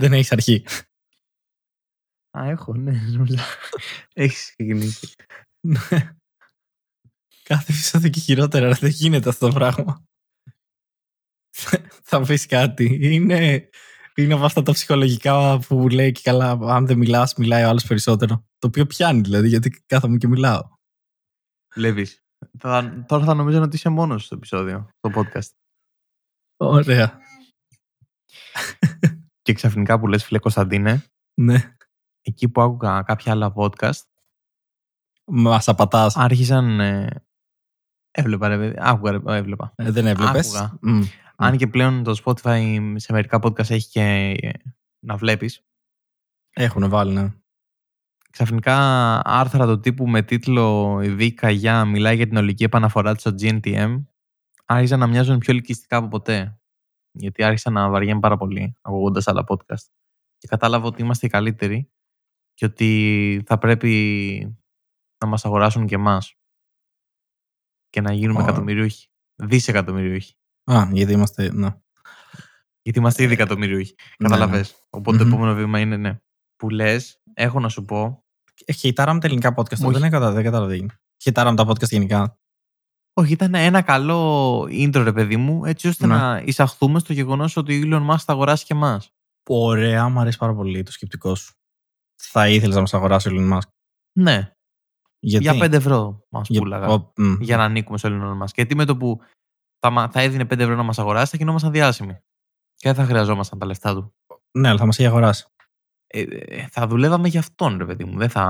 Δεν έχεις αρχή. Α, έχω, ναι. Έχεις ξεκινήσει. Κάθε επεισόδιο και χειρότερα. Δεν γίνεται αυτό το πράγμα. Θα πεις κάτι. Είναι, είναι από αυτά τα ψυχολογικά που λέει και καλά, αν δεν μιλάς, μιλάει ο άλλος περισσότερο. Το οποίο πιάνει δηλαδή, γιατί κάθομαι και μιλάω. Βλέπεις. Τώρα θα νομίζω ότι είσαι μόνος στο επεισόδιο, στο podcast. Ωραία. Και ξαφνικά που λες φίλε Κωνσταντίνε, Ναι. εκεί που άκουγα κάποια άλλα podcast, Μας απατάς. άρχισαν... ε, έβλεπα ρε παιδί, άκουγα ρε, έβλεπα. δεν έβλεπες. άκουγα. Αν και πλέον το Spotify σε μερικά podcast έχει και ε, να βλέπεις, Έχουν βάλει, ναι. ξαφνικά άρθρα του τύπου με τίτλο «Η Βίκα για μιλάει για την ολική επαναφορά της στο GNTM» άρχισαν να μοιάζουν πιο ελκυστικά από ποτέ. Γιατί άρχισα να βαριέμαι πάρα πολύ ακούγοντας άλλα podcast. Και κατάλαβα ότι είμαστε οι καλύτεροι και ότι θα πρέπει να μας αγοράσουν και εμάς. Και να γίνουμε Ω. εκατομμυριούχοι. Δισεκατομμυριούχοι. Α, γιατί είμαστε. Ναι. Γιατί είμαστε ήδη εκατομμυριούχοι. Ναι, Καταλαβες. Οπότε το Μμμ. επόμενο βήμα είναι ναι. Που λες, έχω να σου πω, Ε, Χειτάραμε τα ελληνικά podcast. Όχι. Δεν έκανα, δεν κατάλαβα τι έγινε. Χειτάραμε τα podcast γενικά. Όχι, ήταν ένα καλό intro, ρε παιδί μου, έτσι ώστε Ναι. να εισαχθούμε στο γεγονός ότι ο Elon Musk θα αγοράσει και εμάς. Ωραία, μου αρέσει πάρα πολύ το σκεπτικό σου. Θα ήθελες να μας αγοράσει ο Elon Musk; Ναι, Γιατί; για 5 ευρώ μας Για- πούλαγα. ο- μ. Για να ανήκουμε στο Elon Musk. Γιατί με το που θα, μα- θα έδινε 5 ευρώ να μας αγοράσει, θα γινόμασταν διάσημοι. Και δεν θα χρειαζόμασταν τα λεφτά του. Ναι, αλλά θα μας έχει αγοράσει. Ε, ε, θα δουλεύαμε για αυτόν, ρε παιδί μου. Δεν θα.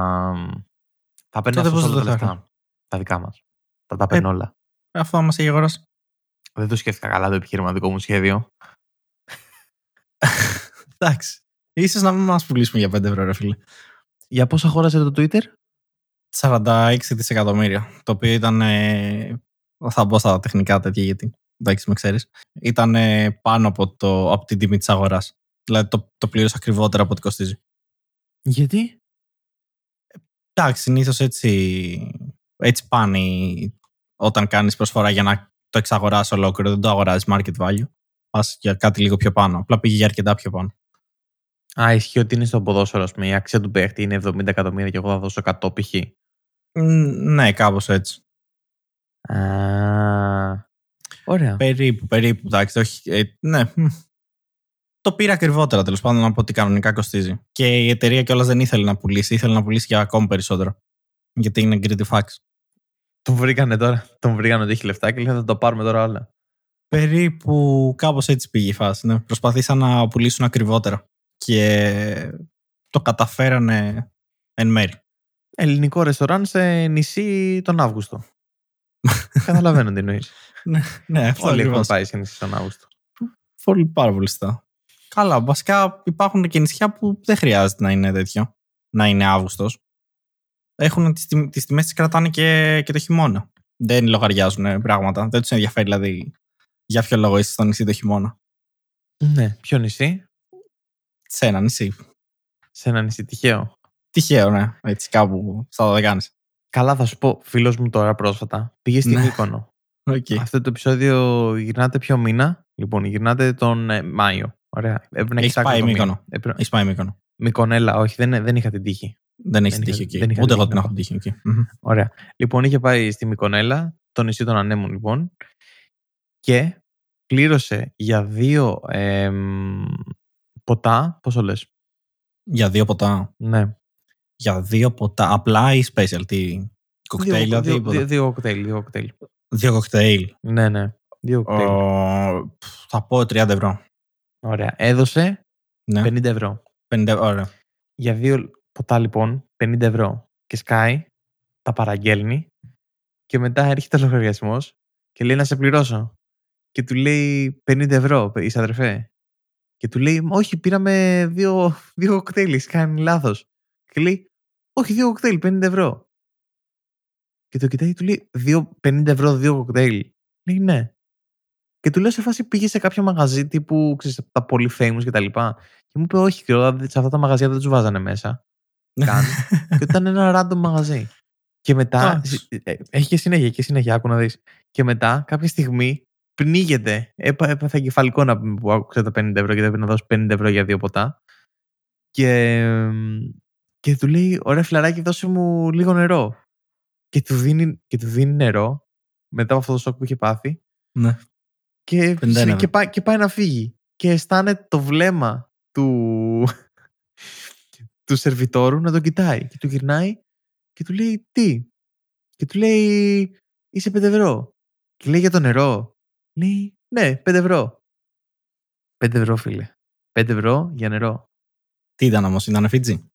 Θα παίρνει Τότε αυτό πώς όλα τα δεν θα λεφτά. Τα δικά μας. Θα τα παίρνει όλα. Αυτό θα μα έχει αγοράσει. Δεν το σκέφτηκα καλά το επιχειρηματικό μου σχέδιο. Εντάξει. σω να μην μας πουλήσουμε για 5 ευρώ, ρε φίλε. Για πόσα αγόρασε το Twitter, 46 δισεκατομμύρια. Το οποίο ήταν. ε, θα μπω στα τεχνικά τέτοια γιατί. Εντάξει, με ξέρεις. Ήταν ε, πάνω από, το, από την τιμή της αγοράς. Δηλαδή το, το πλήρωσε ακριβότερα από ό,τι κοστίζει. Γιατί; Εντάξει, συνήθως έτσι, έτσι πάνε οι- όταν κάνεις προσφορά για να το εξαγοράσει ολόκληρο. Δεν το αγοράζεις market value. Πας για κάτι λίγο πιο πάνω. Απλά πήγε για αρκετά πιο πάνω. Α, ισχύει ότι είναι στο ποδόσφαιρο, ας πούμε. Η αξία του παίχτη είναι 70 εκατομμύρια και εγώ θα δώσω 100 π.χ. Μ, Ναι, κάπως έτσι. Α, ωραία. Περίπου, περίπου. Εντάξει, όχι, ε, ναι. μ. Το πήρα ακριβότερα τέλος πάντων από ό,τι κανονικά κοστίζει. Και η εταιρεία κιόλας δεν ήθελε να πουλήσει, ήθελε να πουλήσει για ακόμη περισσότερο. Γιατί είναι greedy facts. Τον βρήκανε τώρα. Τον βρήκανε ότι έχει λεφτά και λέει θα το πάρουμε τώρα όλα. Περίπου κάπως έτσι πήγε η φάση. Ναι. Προσπαθήσαν να πουλήσουν ακριβότερα. Και το καταφέρανε εν μέρη. Ελληνικό ρεστοράν σε νησί τον Αύγουστο. Καταλαβαίνω τι εννοείς. Ναι, ναι αυτό Όλοι έχουν ακριβώς. πάει σε νησί τον Αύγουστο. Πολύ, πάρα πολύ σωστά. Καλά, βασικά υπάρχουν και νησιά που δεν χρειάζεται να είναι τέτοιο. Να είναι Αύγουστος. Έχουν τις, τιμ- τις τιμές τις κρατάνε και, και το χειμώνα. Δεν λογαριάζουν ε, πράγματα. Δεν τους ενδιαφέρει δηλαδή για ποιο λόγο είσαι στο νησί το χειμώνα. Ναι. Ποιο νησί; Σε ένα νησί. Σε ένα νησί τυχαίο. Τυχαίο, ναι. Έτσι κάπου στα Δωδεκάνης. Καλά, θα σου πω, φίλος μου τώρα πρόσφατα πήγε στην Ναι. Μύκονο. Οκ. Αυτό το επεισόδιο γυρνάται ποιο μήνα. Λοιπόν, γυρνάται τον ε, Μάιο. Ωραία. Έπρεπε να Έχεις κοιτάξω πάει το μήνα. Μύκονο. Έπρεπε- Έχεις πάει Μύκονο. Μυκονέλα, όχι, δεν, δεν είχα την τύχη. Δεν έχεις Δεν τύχει είχα- εκεί. δεν είχα Ούτε εγώ τύχη την να έχω πάω. τύχει εκεί. Μμμ. Ωραία. Λοιπόν, είχε πάει στη Μυκονέλα, το νησί των Ανέμων, λοιπόν, και πλήρωσε για δύο εμ, ποτά. Πόσο λες, Για δύο ποτά. Ναι. Για δύο ποτά. Απλά ή special. Τι. Κοκτέιλ, δύο, δηλαδή. δύο, τίποτα; δύο, δύο κοκτέιλ. Δύο κοκτέιλ. Δύο κοκτέιλ. Ναι, ναι. Δύο κοκτέιλ. Ο, θα πω 30 ευρώ. Ωραία. Έδωσε Ναι. 50 ευρώ. 50, ωραία. Για δύο ποτά, λοιπόν, 50 ευρώ. Και σκάει, τα παραγγέλνει και μετά έρχεται ο λογαριασμός και λέει να σε πληρώσω. Και του λέει 50 ευρώ, είσαι αδερφέ. Και του λέει, Όχι, πήραμε δύο, δύο κοκτέιλ, έχεις κάνει λάθος. Και λέει, Όχι, δύο κοκτέιλ, 50 ευρώ. Και το κοιτάει, του λέει, «Δύο- 50 ευρώ, δύο κοκτέιλ. Λέει, Ναι. Και του λέω σε φάση πήγε σε κάποιο μαγαζί τύπου ξέρεις, τα πολύ famous και τα λοιπά. Και μου είπε, Όχι, και σε αυτά τα μαγαζιά δεν τους βάζανε μέσα. Καν. και ήταν ένα random μαγαζί. Και μετά. Εντάξει. ε, Έχει και συνέχεια, και συνέχεια, άκου να δεις. Και μετά, κάποια στιγμή, πνίγεται. Έπα, έπαθα εγκεφαλικό να πούμε που άκουσα τα 50 ευρώ και δεν πρέπει να δώσει 50 ευρώ για δύο ποτά. Και, και του λέει, ωραία φιλαράκι, δώσε μου λίγο νερό. Και του δίνει, και του δίνει νερό μετά από αυτό το σοκ που είχε πάθει. Ναι. Και, 51. και, πάει, και πάει να φύγει. Και αισθάνεται το βλέμμα του, του σερβιτόρου να τον κοιτάει. Και του γυρνάει και του λέει τι; Και του λέει είσαι 5 ευρώ. Και λέει για το νερό. Λέει ναι 5 ευρώ. 5 ευρώ φίλε. 5 ευρώ για νερό. Τι ήταν όμως, ήταν Φίτζι;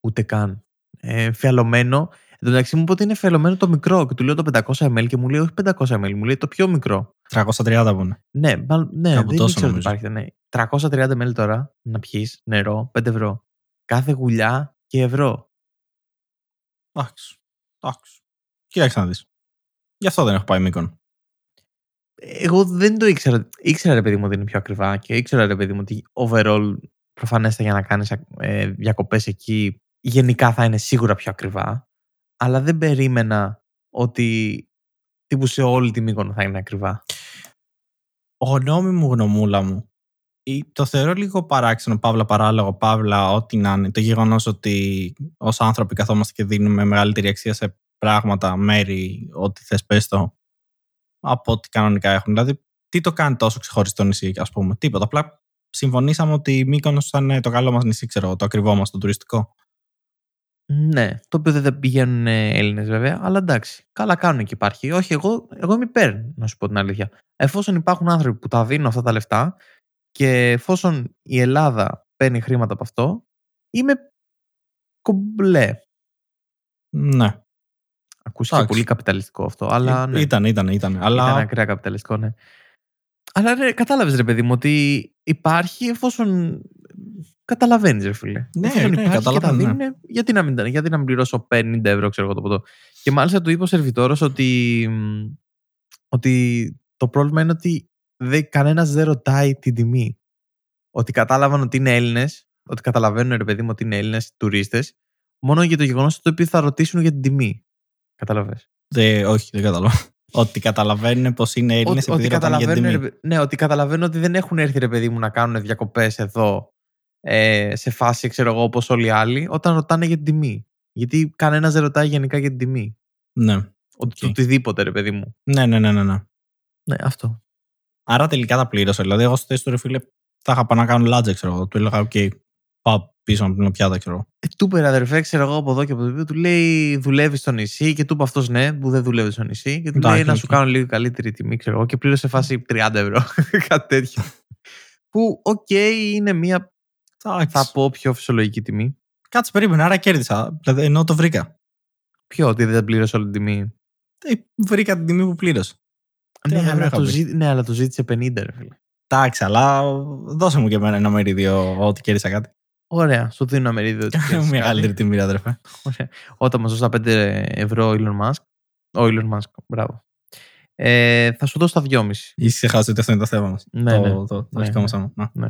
Ούτε καν. Ε, φιαλωμένο. Εν τω μεταξύ μου είπε ότι είναι φιαλωμένο το μικρό. Και του λέω το 500 ml και μου λέει όχι 500 ml. Μου λέει το πιο μικρό. 330 που είναι. Ναι, μάλλον- ναι Κάπου δεν τόσο ήξερα ότι νομίζω. υπάρχει. Ναι. 330 ml τώρα να πιεις νερό 5 ευρώ. Κάθε γουλιά και ευρώ. Εντάξει. Εντάξει. Κοίταξε να δεις. Γι' αυτό δεν έχω πάει Μήκον. Εγώ δεν το ήξερα. Ήξερα ρε παιδί μου ότι είναι πιο ακριβά και ήξερα ρε παιδί μου ότι overall προφανέστα για να κάνεις ε, διακοπές εκεί γενικά θα είναι σίγουρα πιο ακριβά. Αλλά δεν περίμενα ότι τύπου σε όλη τη Μύκονο θα είναι ακριβά. Γνώμη μου, γνωμούλα μου. Ή- Το θεωρώ λίγο παράξενο, παύλα παράλογο, παύλα ό,τι να είναι. Το γεγονός ότι ως άνθρωποι καθόμαστε και δίνουμε μεγαλύτερη αξία σε πράγματα, μέρη, ό,τι θες πες το, από ό,τι κανονικά έχουν. Δηλαδή, τι το κάνει τόσο ξεχωριστό νησί, ας πούμε. Τίποτα. Απλά συμφωνήσαμε ότι η Μύκονος θα είναι το καλό μας νησί, ξέρω εγώ, το ακριβό μας, το τουριστικό. Ναι, το οποίο δεν θα πηγαίνουν Έλληνες βέβαια, αλλά εντάξει. Καλά κάνουν και υπάρχει. Όχι, εγώ, εγώ είμαι υπέρ, να σου πω την αλήθεια. Εφόσον υπάρχουν άνθρωποι που τα δίνουν αυτά τα λεφτά και εφόσον η Ελλάδα παίρνει χρήματα από αυτό, είμαι κομπλέ. Ναι. Ακούστηκε Εντάξει. πολύ καπιταλιστικό αυτό, αλλά ναι. Ήταν, ήταν, ήταν. Ήταν Αλλά ακραία καπιταλιστικό, ναι. Αλλά ρε, κατάλαβες ρε παιδί μου ότι υπάρχει εφόσον. Καταλαβαίνεις, ρε φίλε. Ναι, εφόσον ναι, υπάρχει και τα καταλαβαίνω, ναι. δίνουν, γιατί, να μην, γιατί να μην πληρώσω 50 ευρώ, ξέρω εγώ το ποτό. Και μάλιστα του είπε ο σερβιτόρος ότι, μ, ότι το πρόβλημα είναι ότι δεν, κανένας δεν ρωτάει την τιμή. Ότι κατάλαβαν ότι είναι Έλληνες, ότι καταλαβαίνουν ρε παιδί μου ότι είναι Έλληνες τουρίστες, μόνο για το γεγονός ότι θα ρωτήσουν για την τιμή. Κατάλαβες. δε, όχι, δεν κατάλαβα. ότι καταλαβαίνουν πως είναι Έλληνες Ότι, επειδή ότι ρωτάνε για την καταλαβαίνουν, τιμή. ρε παι- ναι, ότι καταλαβαίνουν ότι δεν έχουν έρθει ρε παιδί μου να κάνουν διακοπές εδώ ε, σε φάση, ξέρω εγώ, όπως όλοι οι άλλοι, όταν ρωτάνε για την τιμή. Γιατί κανένας δεν ρωτάει γενικά για την τιμή. Ναι. Ότι Οκ. οτιδήποτε, ρε παιδί μου. ναι, ναι, ναι, ναι, ναι. Ναι, αυτό. Άρα τελικά τα πλήρωσα. Δηλαδή, εγώ στη θέση του ρε φίλε, θα είχα πάει να κάνω λάτζα, ξέρω εγώ. Του έλεγα, οκ, πάω πίσω να πλύνω πιάτα, ξέρω εγώ. Ε, του είπε ρε αδερφέ, ξέρω εγώ από εδώ και από το του λέει δουλεύει στο νησί και του είπε αυτός ναι, που δεν δουλεύει στο νησί. Και του Εντάξει, λέει να οκ. σου κάνω λίγο καλύτερη τιμή, ξέρω εγώ, και πλήρωσε φάση 30 ευρώ. Κάτι τέτοιο. που, οκ, είναι μια, Εντάξει. θα πω, πιο φυσιολογική τιμή. Κάτσε, περίμενε, άρα κέρδισα. Δηλαδή, ενώ το βρήκα. Ποιο, ότι δεν πλήρωσε όλη την τιμή. Ε, βρήκα την τιμή που πλήρωσα. Τι Ναι, ωραία, αλλά είχα το πει. ζή- ναι, αλλά το ζήτησε 50, ρε φίλε. Εντάξει, αλλά δώσε μου και εμένα ένα μερίδιο ότι κέρδισα κάτι. Ωραία, σου δίνω ένα μερίδιο. ότι ξέρεις Μεγαλύτερη κάτι. τιμή, ρε αδερφέ. Ωραία. Όταν μας δώσει τα 5 ευρώ ο Elon Musk. Ο Elon Musk, μπράβο. Ε, θα σου δώσω τα 2,5. Είσαι ξεχάσει ότι αυτό είναι το θέμα μας. Ναι, το, ναι. το, το Ναι, αρχικό ναι. μας θέμα. Να. Ναι.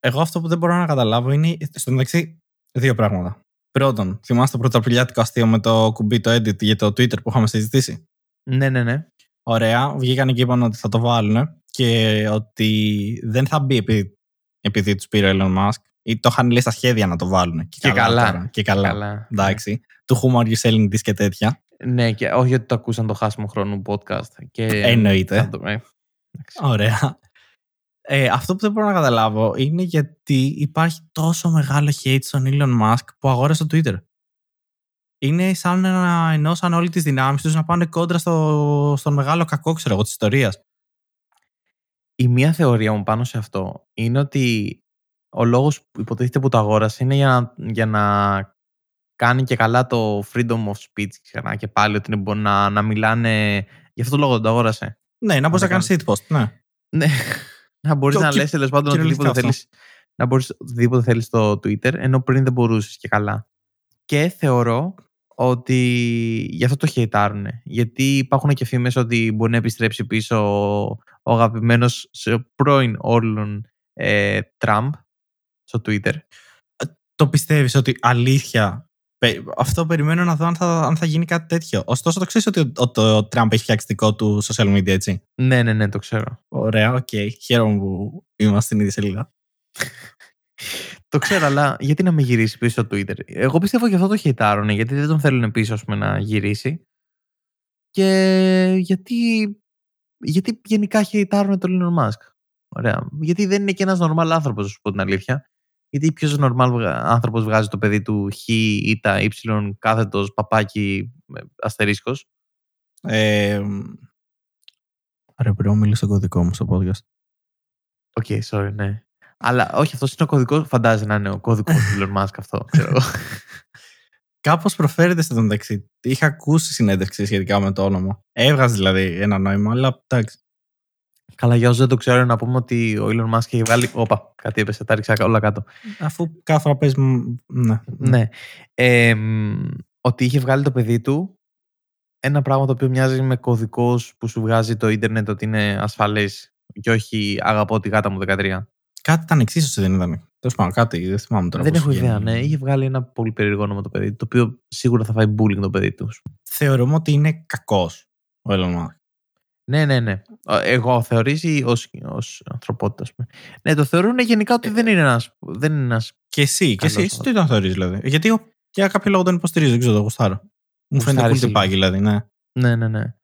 Εγώ αυτό που δεν μπορώ να καταλάβω είναι στο μεταξύ δύο πράγματα. Πρώτον, θυμάστε το πρωταπηλιάτικο αστείο με το κουμπί το edit για το Twitter που είχαμε συζητήσει; Ναι, ναι, ναι. Ωραία, βγήκαν και είπαν ότι θα το βάλουν και ότι δεν θα μπει επειδή, επειδή τους πήρε ο Elon Musk ή το είχαν λέει στα σχέδια να το βάλουν. Και, Και καλά. τώρα. Και καλά. Καλά. Εντάξει. Του whom are you selling this και τέτοια. Ναι, και όχι ότι το ακούσαν το χάσιμο χρόνου podcast. Και... Εννοείται. Θα το- ε, εντάξει. Ωραία. Ε, αυτό που δεν μπορώ να καταλάβω είναι γιατί υπάρχει τόσο μεγάλο hate στον Elon Musk που αγόρασε το Twitter. Είναι σαν να ενώσαν όλες τις δυνάμεις τους να πάνε κόντρα στο, στον μεγάλο κακό, ξέρω εγώ, της ιστορίας. Η μία θεωρία μου πάνω σε αυτό είναι ότι ο λόγος που υποτίθεται που το αγόρασε είναι για να, για να κάνει και καλά το freedom of speech ξανά και πάλι ότι μπορεί να, να μιλάνε γι' αυτό το λόγο το αγόρασε. Ναι, να μπορείς να το κάνεις shitpost, ναι. Ναι, να μπορείς Το να κυ- λες τέλος πάντων κυριολεκτικά οτιδήποτε αυτό. θέλεις να μπορείς οτιδήποτε θέλεις στο Twitter ενώ πριν δεν μπορούσες και καλά. Και θεωρώ ότι γι' αυτό το χαιτάρουν. Γιατί υπάρχουν και φήμες ότι μπορεί να επιστρέψει πίσω ο, ο αγαπημένος σε πρώην όλων ε, Τραμπ στο Twitter. Το πιστεύεις ότι αλήθεια. πε- Αυτό περιμένω να δω αν θα, αν θα γίνει κάτι τέτοιο. Ωστόσο, το ξέρεις ότι ο, ο, ο Τραμπ έχει φτιάξει δικό του social media, έτσι; Ναι, ναι, ναι, το ξέρω. Ωραία, οκ. Χαίρομαι που είμαστε στην ίδια σελίδα. Το ξέρω, αλλά γιατί να με γυρίσει πίσω στο Twitter; Εγώ πιστεύω και αυτό το χειτάρουνε, γιατί δεν τον θέλουν πίσω ας πούμε, να γυρίσει. Και γιατί, γιατί γενικά χειτάρουνε τον Elon Musk; Ωραία. Γιατί δεν είναι και ένας νορμάλ άνθρωπος, να σου πω την αλήθεια. Γιατί ποιος νορμάλ άνθρωπος βγάζει το παιδί του χ ήτα y κάθετος παπάκι αστερίσκος; Ε, Ρε, πρέπει να μιλήσω στο κωδικό μου στο podcast. OK, okay, sorry, ναι. Αλλά όχι, αυτός είναι ο κωδικός. Φαντάζει να είναι ο κωδικός του Elon Musk αυτό, ξέρω εγώ. Κάπως προφέρεται στο μεταξύ. Είχα ακούσει συνέντευξη σχετικά με το όνομα. Έβγαζε δηλαδή ένα νόημα, αλλά εντάξει. Καλά, για όσους δεν το ξέρουν, να πούμε ότι ο Elon Musk έχει βγάλει. Όπα, κάτι έπεσε, τα ρίξα όλα κάτω. Αφού κάθε φορά παίζει. Ναι. ναι. Ε, ότι είχε βγάλει το παιδί του ένα πράγμα το οποίο μοιάζει με κωδικός που σου βγάζει το ίντερνετ ότι είναι ασφαλές και όχι αγαπώ τη γάτα μου 13. Κάτι ήταν εξίσωση, δεν ήταν. Τέλος πάντων, κάτι, δεν θυμάμαι τώρα. Δεν έχω ιδέα, ναι. Είχε βγάλει ένα πολύ περίεργο όνομα το παιδί, το οποίο σίγουρα θα φάει bullying το παιδί τους. Θεωρούμε ότι είναι κακός ο Elon Musk. Ναι, ναι, ναι. Εγώ θεωρήσει ως ανθρωπότητα, ας πούμε. Ναι, το θεωρούν γενικά ότι ε, δεν είναι ένα. Δεν είναι ένας και εσύ, και εσύ, εσύ τι τον θεωρείς, δηλαδή; Γιατί για κάποιο λόγο τον υποστηρίζω, δεν ξέρω, το γουστάρω. Μου φαίνεται cool τυπάκι, δηλαδή, ναι. Ναι, ναι, ναι.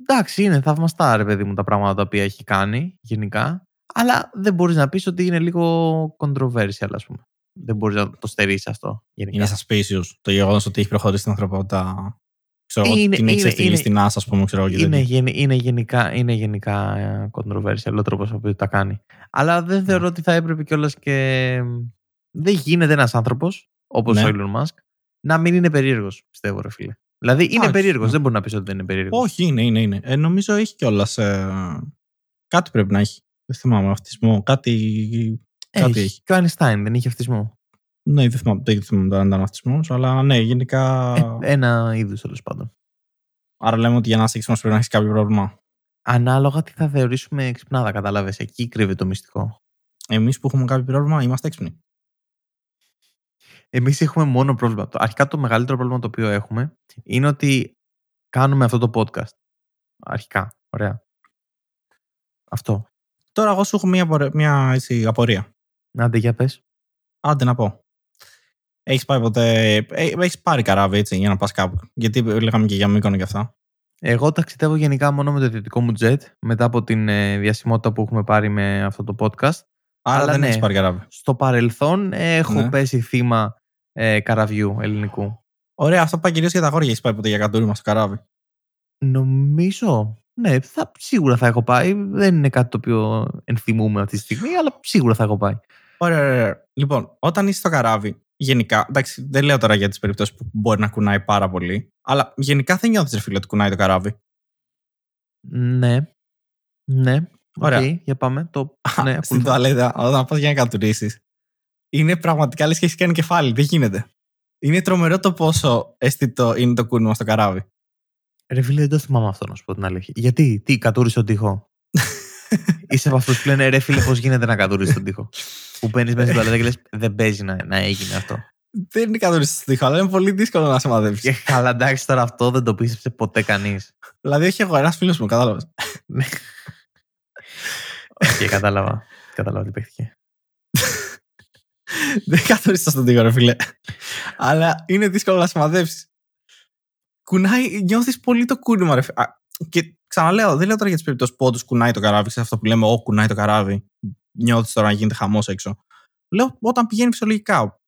Εντάξει, είναι θαυμαστά, ρε παιδί μου, τα πράγματα τα οποία έχει κάνει γενικά. Αλλά δεν μπορείς να πεις ότι είναι λίγο controversial, ας πούμε. Δεν μπορείς να το στερήσει αυτό. Γενικά. Είναι suspicious το γεγονός ότι έχει προχωρήσει την ανθρωπότητα. Ξέρω είναι, την έχει στείλει στην NASA, ας πούμε. Ξέρω, είναι, είναι, είναι, γενικά, είναι γενικά ε, controversial ο τρόπος που τα κάνει. Αλλά δεν θεωρώ ότι θα έπρεπε κιόλας και. Δεν γίνεται ένας άνθρωπος, όπως ναι. ο Elon Musk, να μην είναι περίεργος, πιστεύω, ρε φίλε. Δηλαδή είναι περίεργος, ναι. δεν μπορεί να πεις ότι δεν είναι περίεργος. Όχι, είναι, είναι. είναι. Ε, νομίζω έχει κιόλας. Ε, κάτι πρέπει να έχει. Δεν θυμάμαι, αυτισμό. Κάτι. Έχει. Κάτι έχει. Και ο Einstein δεν είχε αυτισμό. Ναι, δεν θυμάμαι, δεν θυμάμαι τώρα αν ήταν αυτισμός, αλλά ναι, γενικά. Ε, ένα είδο τέλος πάντων. Άρα λέμε ότι για να είσαι έξυπνο πρέπει να έχεις κάποιο πρόβλημα. Ανάλογα τι θα θεωρήσουμε εξυπνάδα, κατάλαβες. Εκεί κρύβεται το μυστικό. Εμείς που έχουμε κάποιο πρόβλημα είμαστε έξυπνοι. Εμείς έχουμε μόνο πρόβλημα. Αρχικά το μεγαλύτερο πρόβλημα το οποίο έχουμε είναι ότι κάνουμε αυτό το podcast. Αρχικά. Ωραία. Αυτό. Τώρα εγώ σου έχω μια, μια έτσι, απορία. Άντε, για πες. Άντε να πω. Έχεις πάει ποτέ... Ε, έχεις πάρει καράβι έτσι για να πας κάπου; Γιατί λέγαμε και για Μύκονο και αυτά. Εγώ ταξιδεύω γενικά μόνο με το ιδιωτικό μου jet μετά από την ε, διασημότητα που έχουμε πάρει με αυτό το podcast. Άρα Αλλά δεν ναι, έχεις πάρει καράβι. Στο παρελθόν έχω ναι. πέσει θύμα ε, καραβιού ελληνικού. Ωραία, αυτό πάει κυρίως για τα αγόρια. Έχεις πάει ποτέ για κατούριμα στο καράβι; Νομίζω. Ναι, θα, σίγουρα θα έχω πάει. Δεν είναι κάτι το οποίο ενθυμούμε αυτή τη στιγμή, αλλά σίγουρα θα έχω πάει. Ωραία, ωραία. Λοιπόν, όταν είσαι στο καράβι, γενικά. Εντάξει, δεν λέω τώρα για τις περιπτώσεις που μπορεί να κουνάει πάρα πολύ, αλλά γενικά δεν νιώθεις, ρε φίλε, ότι κουνάει το καράβι. Ναι. Ναι. Ωραία. Okay, για πάμε. Το... ναι, Στην τουαλέτα, όταν πας για να κατουρίσει, είναι πραγματικά λες και έχεις κάνει κεφάλι. Δεν γίνεται. Είναι τρομερό το πόσο αισθητό είναι το κούνημα στο καράβι. Ρε φίλε, δεν το θυμάμαι αυτό να σου πω την αλήθεια. Γιατί, τι, κατούρησες τον τοίχο; Είσαι από αυτούς που λένε ρε φίλε, πώς γίνεται να κατουρήσεις τον τοίχο; που μπαίνει μέσα στην τουαλέτα και λες, δεν παίζει να, να έγινε αυτό. Δεν είναι κατούρησες τον τοίχο, αλλά είναι πολύ δύσκολο να σημαδέψεις. Καλά, εντάξει, τώρα αυτό δεν το πίστεψε ποτέ κανείς. δηλαδή, όχι εγώ, ένας φίλος μου, κατάλαβες. Οκ, κατάλαβα. Κατάλαβα τι παίχτηκε. Δεν κατούρησα στον τοίχο, ρε φίλε. Αλλά είναι δύσκολο να σημαδέψεις. Κουνάει, νιώθεις πολύ το κούνημα, ρε φίλε. Και ξαναλέω, δεν λέω τώρα για τις περιπτώσεις που όντως κουνάει το καράβι, σε αυτό που λέμε, Ω, κουνάει το καράβι. Νιώθεις τώρα να γίνεται χαμός έξω. Λέω όταν πηγαίνει φυσιολογικά.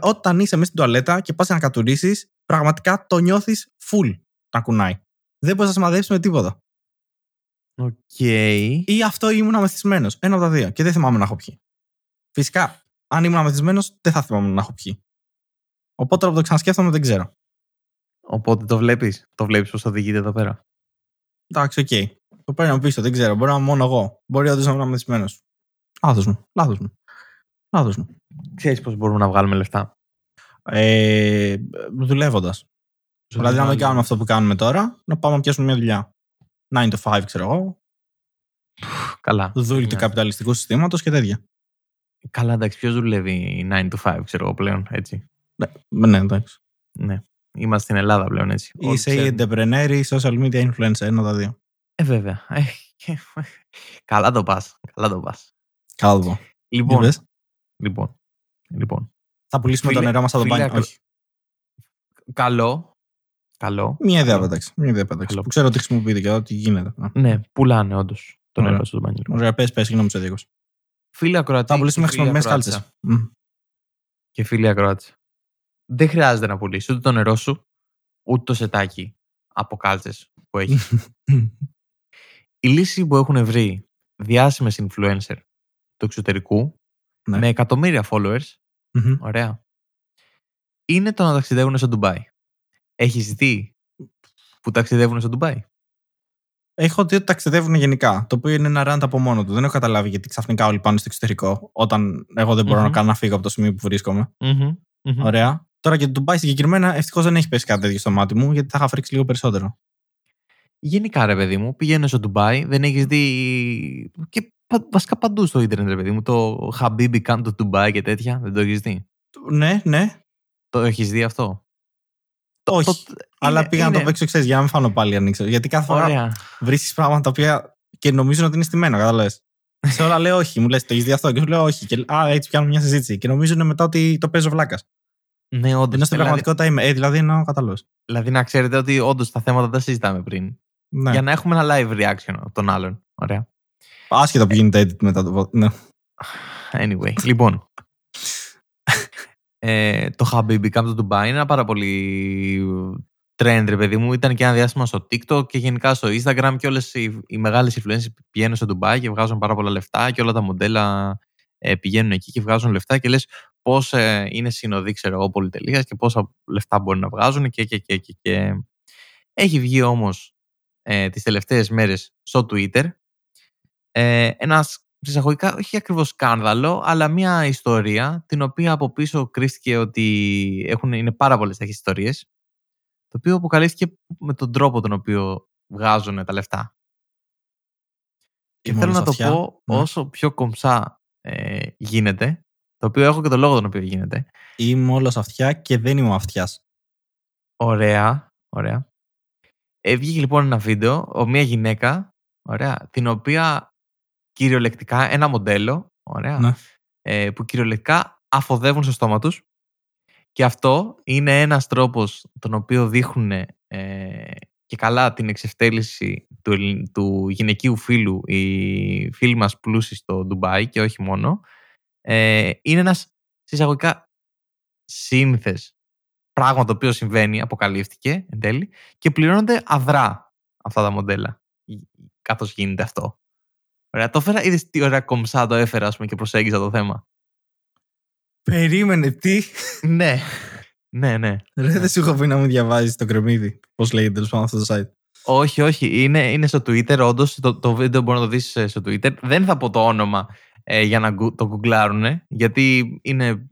Όταν είσαι μέσα στην τουαλέτα και πας να κατουρήσεις, πραγματικά το νιώθεις full να κουνάει. Δεν μπορείς να σημαδέψεις με τίποτα. OK. Okay. Ή αυτό ήμουνα μεθυσμένος. Ένα από τα δύο. Και δεν θυμάμαι να έχω πιει. Φυσικά, αν ήμουνα μεθυσμένος, δεν θα θυμάμαι να έχω πιει. Οπότε άμα το ξανασκέφτομαι δεν ξέρω. Οπότε το βλέπεις. Το βλέπεις πού οδηγείται εδώ πέρα. Εντάξει, OK. Okay. Το παίρνω πίσω, δεν ξέρω. Μπορεί να είμαι μόνο εγώ. Μπορεί όντως να είμαι μεθυσμένος. Λάθος μου. Λάθος μου. Λάθος μου. Ξέρεις πώς μπορούμε να βγάλουμε λεφτά; Ε, Δουλεύοντας. Δηλαδή, να μην κάνουμε αυτό που κάνουμε τώρα, να πάμε να πιάσουμε μια δουλειά. 9 to 5, ξέρω εγώ. Καλά. Δούλη του καπιταλιστικού συστήματος και τέτοια. Καλά, εντάξει, ποιος δουλεύει 9 to 5, ξέρω εγώ πλέον, έτσι. Ναι, ναι, εντάξει. Ναι. Είμαστε στην Ελλάδα πλέον, έτσι. Είσαι η entrepreneur ή social media influencer, ένα τα δύο. Ε, βέβαια. Ε, καλά το πας. Καλά το πας. Καλά το Λοιπόν, λοιπόν, Λοιπόν. Θα πουλήσουμε Φίλε- το νερό μας από το φίλε, μπάνιο. ακρο- Όχι. Καλό. Καλό. Μία ιδέα Καλό. πέταξε. Μία ιδέα πέταξε. Καλό. Που ξέρω ότι χρησιμοποιείται και ότι γίνεται. Α, Ναι, πουλάνε όντως το Ωραία. νερό στο μπάνιο. Ωραία, πες, πες, συγγνώμη, σε διέκοψα. Φίλε ακροατή. Θα πουλήσουμε και φίλη χρησιμοποιημένε ακροάτησα. κάλτσες. Και φίλοι ακροάτες. Δεν χρειάζεται να πουλήσεις ούτε το νερό σου, ούτε το σετάκι από κάλτσες που έχεις. Η λύση που έχουν βρει διάσημες influencer του εξωτερικού Ναι. με εκατομμύρια followers, ωραία, είναι το να ταξιδεύουν στο Ντουμπάι. Έχεις δει που ταξιδεύουν στο Ντουμπάι; Έχω δει ότι ταξιδεύουν γενικά. Το οποίο είναι ένα rant από μόνο του. Δεν έχω καταλάβει γιατί ξαφνικά όλοι πάνε στο εξωτερικό, όταν εγώ δεν μπορώ Μμμ. να κάνω να φύγω από το σημείο που βρίσκομαι. Μμμ, μμμ. Ωραία. Τώρα και το Dubai συγκεκριμένα, ευτυχώς δεν έχει πέσει κάτι τέτοιο στο μάτι μου, γιατί θα είχα φρίξει λίγο περισσότερο. Γενικά, ρε παιδί μου, πηγαίνω στο Ντουμπάι, δεν έχεις δει. και πα- βασικά παντού στο Ιντερνετ, ρε παιδί μου. Το Habibi Camp του Ντουμπάι και τέτοια. Δεν το έχεις δει; Ναι, ναι. Το έχεις δει αυτό; Όχι. Το- Αλλά είναι- πήγα να το είναι- παίξω, ξέρεις, για να μην φάνω πάλι ανοίξω. Γιατί κάθε φορά Ωραία. βρίσκεις πράγματα τα οποία και νομίζουν ότι είναι στημένο, κατάλαβες. Σε όλα λέω όχι. Μου λες, το έχεις δει αυτό; Και σου λέω όχι. Και α, έτσι πιάνω μια συζήτηση. Και νομίζουν μετά ότι το παίζω βλάκας. Ναι, όντως. Ενώ στην δηλαδή, πραγματικότητα είμαι. Ε, δηλαδή εννοώ κατάλαβε. δηλαδή, να ξέρετε ότι όντως τα θέματα τα συζητάμε πριν. Ναι. Για να έχουμε ένα live reaction από τον άλλον. Ωραία. Άσχετα που γίνεται edit μετά το. Ναι. Anyway, λοιπόν. ε, το Habibi Camp του Dubai είναι ένα πάρα πολύ trend, ρε παιδί μου. Ήταν και ένα διάστημα στο TikTok και γενικά στο Instagram και όλες οι, οι μεγάλες influencers πηγαίνουν στο Dubai και βγάζουν πάρα πολλά λεφτά και όλα τα μοντέλα ε, πηγαίνουν εκεί και βγάζουν λεφτά και λες πώς ε, είναι συνοδοί, ξέρω εγώ, πολυτελείας και πόσα λεφτά μπορεί να βγάζουν και, και, και, και, και. Έχει βγει όμως ε, τις τελευταίες μέρες στο Twitter ε, ένας εισαγωγικά όχι ακριβώς σκάνδαλο, αλλά μια ιστορία την οποία από πίσω κρίστηκε ότι έχουν, είναι πάρα πολλές τέτοιες ιστορίες το οποίο αποκαλύφθηκε με τον τρόπο τον οποίο βγάζουν τα λεφτά. Και Η θέλω να το μόλις αυτιά. πω Ναι. όσο πιο κομψά ε, γίνεται, το οποίο έχω και το λόγο τον οποίο γίνεται. Είμαι όλος αυτιά και δεν είμαι αυτιάς. Ωραία, ωραία. Ε, βγήκε λοιπόν ένα βίντεο, ο, μια γυναίκα, ωραία, την οποία κυριολεκτικά, ένα μοντέλο, ωραία, Ναι. ε, που κυριολεκτικά αφοδεύουν στο στόμα τους και αυτό είναι ένας τρόπος τον οποίο δείχνουν ε, και καλά την εξευτέλιση του, ελλην- του γυναικείου φίλου οι φίλοι μας πλούσιοι στο Ντουμπάι και όχι μόνο ε, είναι ένας συσσαγωγικά σύνθες πράγμα το οποίο συμβαίνει, αποκαλύφθηκε εν τέλει και πληρώνονται αδρά αυτά τα μοντέλα καθώς γίνεται αυτό. Ωραία, το έφερα, είδες τι ωραία κομψά το έφερα ας πούμε, και προσέγγιζα το θέμα. Περίμενε, τι; ναι, ναι, ναι. Ρε, δεν σου έχω πει να μου διαβάζεις το κρεμμύδι. Πώς λέγεται τέλος πάντων αυτό το site. Όχι, όχι. Είναι, είναι στο Twitter, όντως. Το, το βίντεο μπορεί να το δεις στο Twitter. Δεν θα πω το όνομα ε, για να γκου- το γκουγκλάρουν, γιατί είναι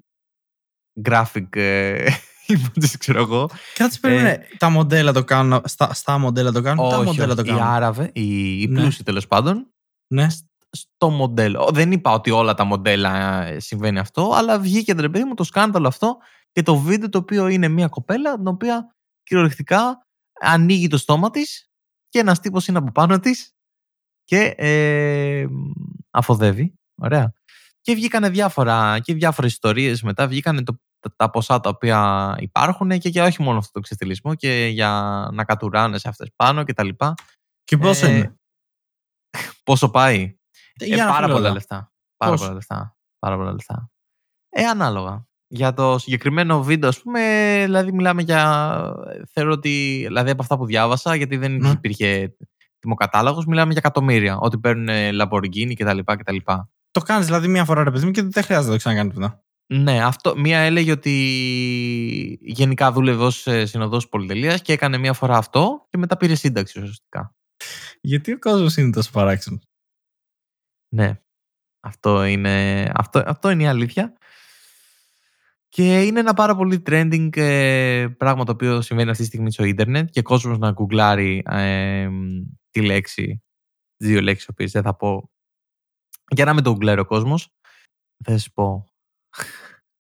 graphic ε, images, ξέρω εγώ. Κάτσε περίμενε. Τα μοντέλα το κάνουν. Στα, στα μοντέλα το κάνουν. τα όχι, μοντέλα όχι. το Οι κάνουν. Άραβε, οι, οι Ναι. πλούσιοι τέλος πάντων, Ναι. στο μοντέλο. Δεν είπα ότι όλα τα μοντέλα ε, συμβαίνει αυτό, αλλά βγήκε ρε παιδί μου το σκάνδαλο αυτό και το βίντεο το οποίο είναι μια κοπέλα την οποία κυριολεκτικά ανοίγει το στόμα της και ένας τύπος είναι από πάνω της και ε, αφοδεύει. Ωραία. Και βγήκανε διάφορα και διάφορες ιστορίες μετά, βγήκανε το, τα, τα ποσά τα οποία υπάρχουν και για όχι μόνο αυτό το ξεφτυλισμό και για να κατουράνε σε αυτές πάνω και τα λοιπά. Και πόσο Ε, είναι; Πόσο πάει; Ε, Ε, για να πάρα φύγω πολλά εδώ. λεφτά. Πάρα Πόσο; πολλά λεφτά. Πάρα πολλά λεφτά. Ε, ανάλογα. Για το συγκεκριμένο βίντεο, ας πούμε, δηλαδή μιλάμε για. Θεωρώ ότι. Δηλαδή από αυτά που διάβασα, γιατί δεν Ναι. υπήρχε τιμοκατάλογος, μιλάμε για εκατομμύρια. Ότι παίρνουν Lamborghini κτλ. κτλ. Το κάνεις δηλαδή μία φορά ρε παιδί μου και δεν χρειάζεται να το ξανακάνεις μετά. Ναι, αυτό. Μία έλεγε ότι γενικά δούλευε ως συνοδός πολυτελείας και έκανε μία φορά αυτό και μετά πήρε σύνταξη ουσιαστικά. Γιατί ο κόσμος είναι τόσο παράξενος; Ναι. Αυτό είναι, αυτό, αυτό είναι η αλήθεια. Και είναι ένα πάρα πολύ trending ε, πράγμα το οποίο συμβαίνει αυτή τη στιγμή στο ίντερνετ και κόσμος να γκουγκλάρει ε, τη λέξη, τις δύο λέξεις οι οποίες δεν θα πω για να μην το γκουγκλάρει ο κόσμος θα σου πω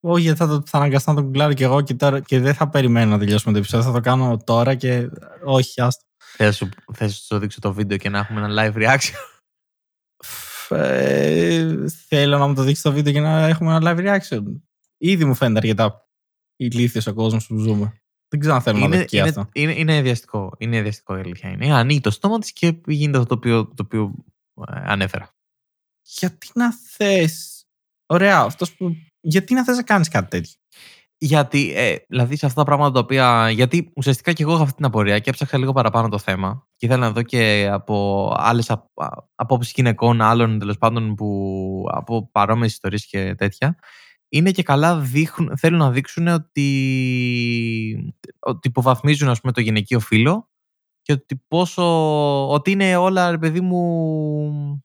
Όχι, γιατί θα, το, θα αναγκαστώ να το γκουγκλάρω και εγώ και, τώρα, και δεν θα περιμένω να τελειώσουμε το επεισόδιο. Θα το κάνω τώρα και. Όχι, άστο. θες σου, θες να σου δείξω το βίντεο και να έχουμε ένα live reaction Ε, θέλω να μου το δείξεις το βίντεο και να έχουμε ένα live reaction. Ήδη μου φαίνεται αρκετά ηλίθιος ο κόσμος που ζούμε. Δεν ξέρω αν θέλω να δω και είναι, αυτό. είναι, είναι εδιαστικό. Είναι εδιαστικό η αλήθεια. Είναι. Ανοίγει το στόμα της και γίνεται αυτό το οποίο, το οποίο ε, ανέφερα. Γιατί να θες; Ωραία, αυτός που... γιατί να θες να κάνεις κάτι τέτοιο; Γιατί, ε, δηλαδή σε αυτά τα πράγματα τα οποία. Γιατί ουσιαστικά και εγώ είχα αυτή την απορία και έψαχα λίγο παραπάνω το θέμα. Και ήθελα να δω και από άλλες απόψεις γυναικών, άλλων τέλος πάντων που, από παρόμοιες ιστορίες και τέτοια. Είναι και καλά δείχνουν, θέλουν να δείξουν ότι, ότι υποβαθμίζουν ας πούμε, το γυναικείο φύλλο και ότι πόσο. ότι είναι όλα, ρε παιδί μου.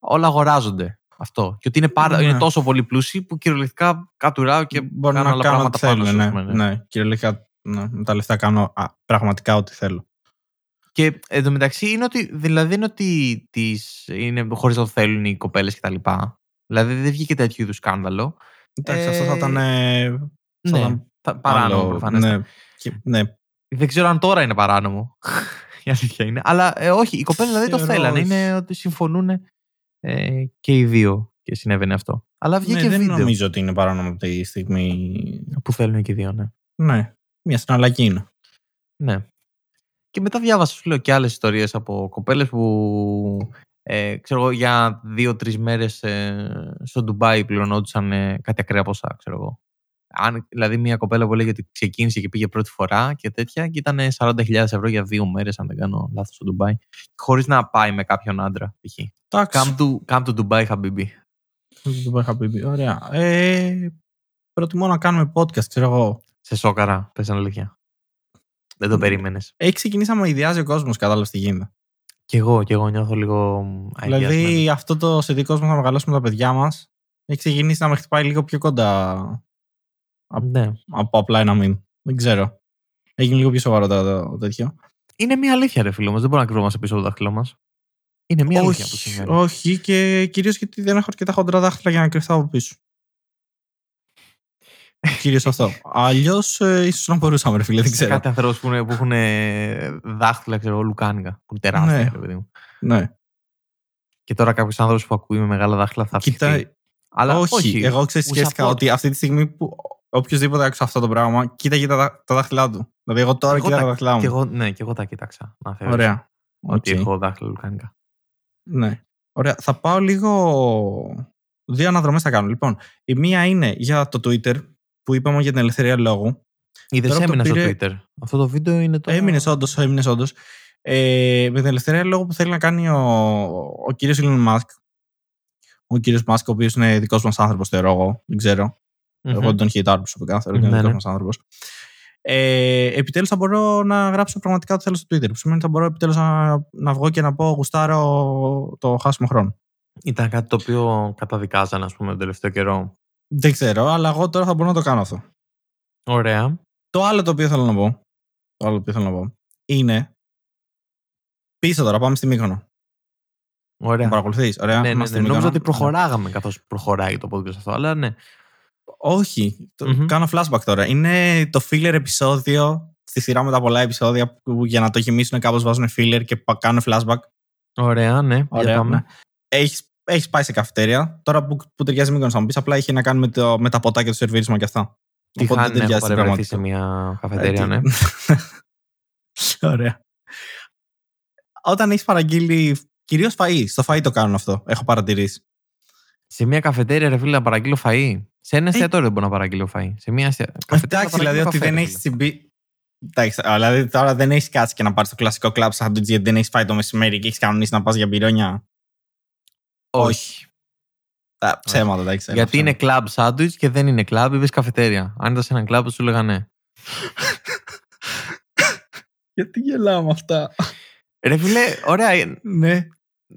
Όλα αγοράζονται. Αυτό. Και ότι είναι, πάρα, Ναι. είναι τόσο πολύ πλούσιοι που κυριολεκτικά κατουράω και Μπορεί κάνω να άλλα κάνω πράγματα ό,τι πάνω θέλω. σου, Ναι, ας πούμε, ναι. Κυριολεκτικά ναι, με τα λεφτά κάνω α, πραγματικά ό,τι θέλω. Και εντωμεταξύ είναι ότι, δηλαδή δεν είναι ότι τις, είναι χωρίς να το θέλουν οι κοπέλες κτλ. Δηλαδή δεν βγήκε τέτοιο είδους σκάνδαλο. Εντάξει, Ε, αυτό θα ήταν. ε, θα Ναι, ήταν θα- παράνομο άλλο, προφανέστατα. ναι, και- ναι. Δεν ξέρω αν τώρα είναι παράνομο. Η αλήθεια είναι. Αλλά ε, όχι, οι κοπέλες δηλαδή το Θεωρώ θέλανε. όχι. Είναι ότι συμφωνούν ε, και οι δύο και συνέβαινε αυτό. Αλλά βγήκε Ναι, δεν βίντεο νομίζω ότι είναι παράνομο τη στιγμή. που θέλουν και οι δύο, ναι. Ναι, μια συναλλαγή είναι. Ναι. Και μετά διάβασα, σου λέω, και άλλες ιστορίες από κοπέλες που ε, ξέρω εγώ, για δύο-τρεις μέρες ε, στο Ντουμπάι πληρωνόντουσαν ε, κάτι ακραία ποσά, ξέρω εγώ. Αν, δηλαδή, μια κοπέλα που λέγεται ότι ξεκίνησε και πήγε πρώτη φορά και τέτοια, και ήταν 40.000 ευρώ για δύο μέρες, αν δεν κάνω λάθος, στο Ντουμπάι, χωρίς να πάει με κάποιον άντρα, π.χ. Εντάξει. Come to, come to Dubai, Habibi. Δεν το είχα πει. Ωραία. Ε, προτιμώ να κάνουμε podcast, ξέρω εγώ. Σε σόκαρα, πες την αλήθεια. Δεν το Ναι. περίμενες. Έχει ξεκινήσει να μου ιδιάζει ο κόσμος, κατάλαβες τι γίνεται. Κι εγώ, κι εγώ νιώθω λίγο αειδιασμένος. Δηλαδή, αυτό το συνδικό κόσμο να μεγαλώσουμε τα παιδιά μας έχει ξεκινήσει να με χτυπάει λίγο πιο κοντά Ναι. από απλά ένα meme. Δεν ξέρω. Έγινε λίγο πιο σοβαρό το, το τέτοιο. Είναι μια αλήθεια, ρε φίλο μας. Δεν μπορούμε να κρυβόμαστε πίσω από το δάχτυλό μας. Είναι μια αλήθεια που όχι, συμβαίνει. όχι, και κυρίως γιατί δεν έχω αρκετά χοντρά δάχτυλα για να κρυφτώ από πίσω. Κυρίως αυτό. Αλλιώς ε, ίσως να μπορούσαμε, ρε φίλε, δεν Σε ξέρω. κάτι ανθρώπους που, είναι- που έχουν ε, δάχτυλα, ξέρω εγώ, λουκάνικα. Που είναι τεράστια, Ναι. ρε παιδί μου. Ναι. Και τώρα κάποιο άνθρωπο που ακούει με μεγάλα δάχτυλα θα Κοίτα, ψηθεί. Αλλά όχι, όχι, εγώ ξέρω, που σκέφτηκα support. ότι αυτή τη στιγμή που οποιοδήποτε άκουσε αυτό το πράγμα, κοίταγε τα, δά- τα δάχτυλά του. Δηλαδή, εγώ τώρα Εγώ κοίταγα τα- τα δάχτυλά μου. Και εγώ, ναι, και εγώ τα κοίταξα. Να θεωρήσω Ωραία. Ότι Οκ. έχω δάχτυλα λουκάνικα. Ναι. Ωραία. Θα πάω λίγο. Δύο αναδρομές θα κάνω. Λοιπόν, η μία είναι για το Twitter που είπαμε για την ελευθερία λόγου. Είδες Τώρα που το έμεινα στο πήρε- Twitter. Αυτό το βίντεο είναι το. Έμεινες όντως, έμεινες όντως. Ε, με την ελευθερία λόγου που θέλει να κάνει ο, ο κύριος Elon Musk. Ο κύριος Musk, ο οποίος είναι δικός μας άνθρωπος, θεωρώ εγώ. Δεν ξέρω. Εγώ δεν τον χειτάρω προσωπικά, θεωρώ ότι είναι Ναι, δικό ναι. μας άνθρωπος. Ε, επιτέλους θα μπορώ να γράψω πραγματικά ό,τι θέλω στο Twitter. Που σημαίνει ότι θα μπορώ επιτέλους να, να βγω και να πω γουστάρω το χάσιμο χρόνο. Ήταν κάτι το οποίο καταδικάζαν, ας πούμε, τον τελευταίο καιρό. Δεν ξέρω, αλλά εγώ τώρα θα μπορώ να το κάνω αυτό. Ωραία. Το άλλο το οποίο θέλω να πω, το άλλο το οποίο θέλω να πω είναι πίσω τώρα, πάμε στη Μύκονο. Ωραία. Να παρακολουθείς, ωραία. Ναι, ναι, Είμαστε ναι. στη Νόμιζα Μύκονο. ότι προχωράγαμε καθώς προχωράει το podcast αυτό. Αλλά ναι. Όχι, το- Μμμ. κάνω flashback τώρα. Είναι το filler επεισόδιο στη σειρά με τα πολλά επεισόδια που για να το γεμίσουν κάπως βάζουν filler και πα- κάνουν flashback. Ωραία, ναι. Ωραία, Για πάμε. ναι. Έχεις, έχεις πάει σε καφετέρια. Τώρα που, που ταιριάζει Μύκονος θα μου πεις, απλά έχει να κάνει με, το, με τα ποτά και το σερβίρισμα και αυτά. Τι Οπότε χάνει δεν να έχω ταιριάζει στην παρευρεθεί σε πραγματικότητα. μια καφετέρια, Ε, ναι. τι- Ωραία. Όταν έχεις παραγγείλει κυρίως φαΐ, στο φαΐ το κάνουν αυτό. Έχω παρατηρήσει. Σε μια καφετέρια, ρε φίλε, να παραγγείλω φαΐ. Σε ένα εστιατόριο δεν μπορώ να παραγγείλω φαΐ. Σε μια εστια... καφετέρια Εντάξει, να δηλαδή παραγγείλω ότι καφέ, δεν ρε έχεις φίλε. συμπεί. Εντάξει, δηλαδή τώρα δεν έχεις κάτσει και να πάρεις το κλασικό κλαμπ σάντουιτ γιατί δεν έχεις φάει το μεσημέρι και έχεις κανονίσει να πας για μπυρόνια. Όχι. Τα ψέματα, δεν ξέρω. Γιατί είναι κλαμπ σάντουιτς και δεν είναι κλαμπ, είπες καφετέρια. Αν ήταν σε έναν κλαμπ, σου έλεγα ναι. Γιατί γελάω με αυτά. Ρε φίλε, ωραία. ε, ναι.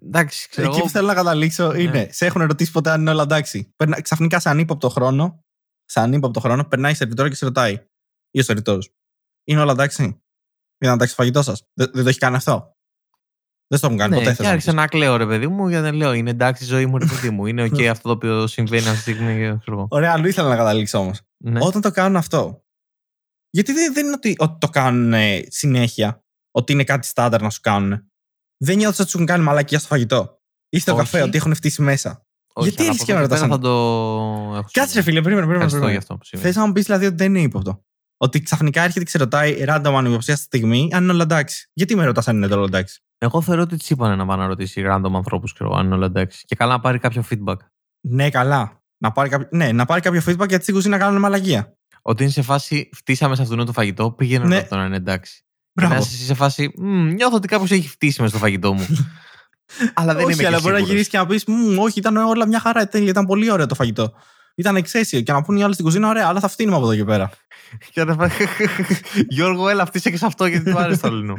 Εντάξει, ξέρω Εκεί εγώ. που θέλω να καταλήξω Ναι. είναι, σε έχουν ρωτήσει ποτέ αν είναι όλα εντάξει. Περνα- Ξαφνικά σε ανύποπτο χρόνο, σε ανύποπτο χρόνο, περνάει σερβιτόρος και σε ρωτάει. Ή ο σερβιτόρος. Είναι όλα εντάξει; Είναι εντάξει το φαγητό σας; Δεν, δεν το έχει κάνει αυτό; Δεν στο έχουν κάνει Ναι, ποτέ. και θες να άρχισα πεις. να κλαίω, ρε παιδί μου, γιατί λέω είναι εντάξει η ζωή μου, ρε παιδί μου. Είναι οκ αυτό το οποίο συμβαίνει αυτή τη στιγμή. ξέρω εγώ. Ωραία, αλλού ήθελα να καταλήξω όμως. Ναι. Όταν το κάνουν αυτό. Γιατί δεν, δεν είναι ότι, ότι το κάνουν ε, συνέχεια, ότι είναι κάτι στάνταρ να σου κάνουν. Δεν νιώθω ότι σου έχουν κάνει μαλακία στο φαγητό. Ή στο Όχι. καφέ, ότι έχουν φτύσει μέσα. Όχι, Γιατί αλλά έχεις από και εδώ να πέρα ρωτάς Θα το έχω Κάτσε, ρε σημειώσει. φίλε, περίμενε, περίμενε. Ευχαριστώ περίμενε. για αυτό που Θες σημαίνει. να μου πεις δηλαδή ότι δεν είναι ύποπτο. Ότι ξαφνικά έρχεται και σε ρωτάει random αν υποψία στη στιγμή αν είναι όλα εντάξει. Γιατί με ρωτάς αν είναι όλα εντάξει; Εγώ θεωρώ ότι της είπανε να πάει να ρωτήσει random ανθρώπους, ξέρω αν είναι όλα εντάξει. Και καλά να πάρει κάποιο feedback. Ναι, καλά. Να πάρει κάποιο, ναι, να πάρει κάποιο feedback γιατί σίγουρα είναι να κάνουν μαλαγία. Ότι είναι σε φάση φτύσαμε σε αυτόν το φαγητό, πήγαινε Ναι. να ρωτώ να είναι εντάξει. Και να Μπράβο. είσαι εσύ σε φάση, «Μμ, νιώθω ότι κάποιο έχει φτύσει μες στο φαγητό μου. αλλά δεν όχι, είμαι αλλά και μπορεί να σίγουρος. γυρίσεις και να πεις: «Μμ, Όχι, ήταν όλα μια χαρά. Τέλεια, ήταν πολύ ωραίο το φαγητό. Ήταν εξαίσιο. Και να πούνε οι άλλοι στην κουζίνα: Ωραία, αλλά θα φτύνουμε από εδώ και πέρα. Και να πάει, Γιώργο, έλα, φτύσε και σε αυτό γιατί του άρεσε το αλλού.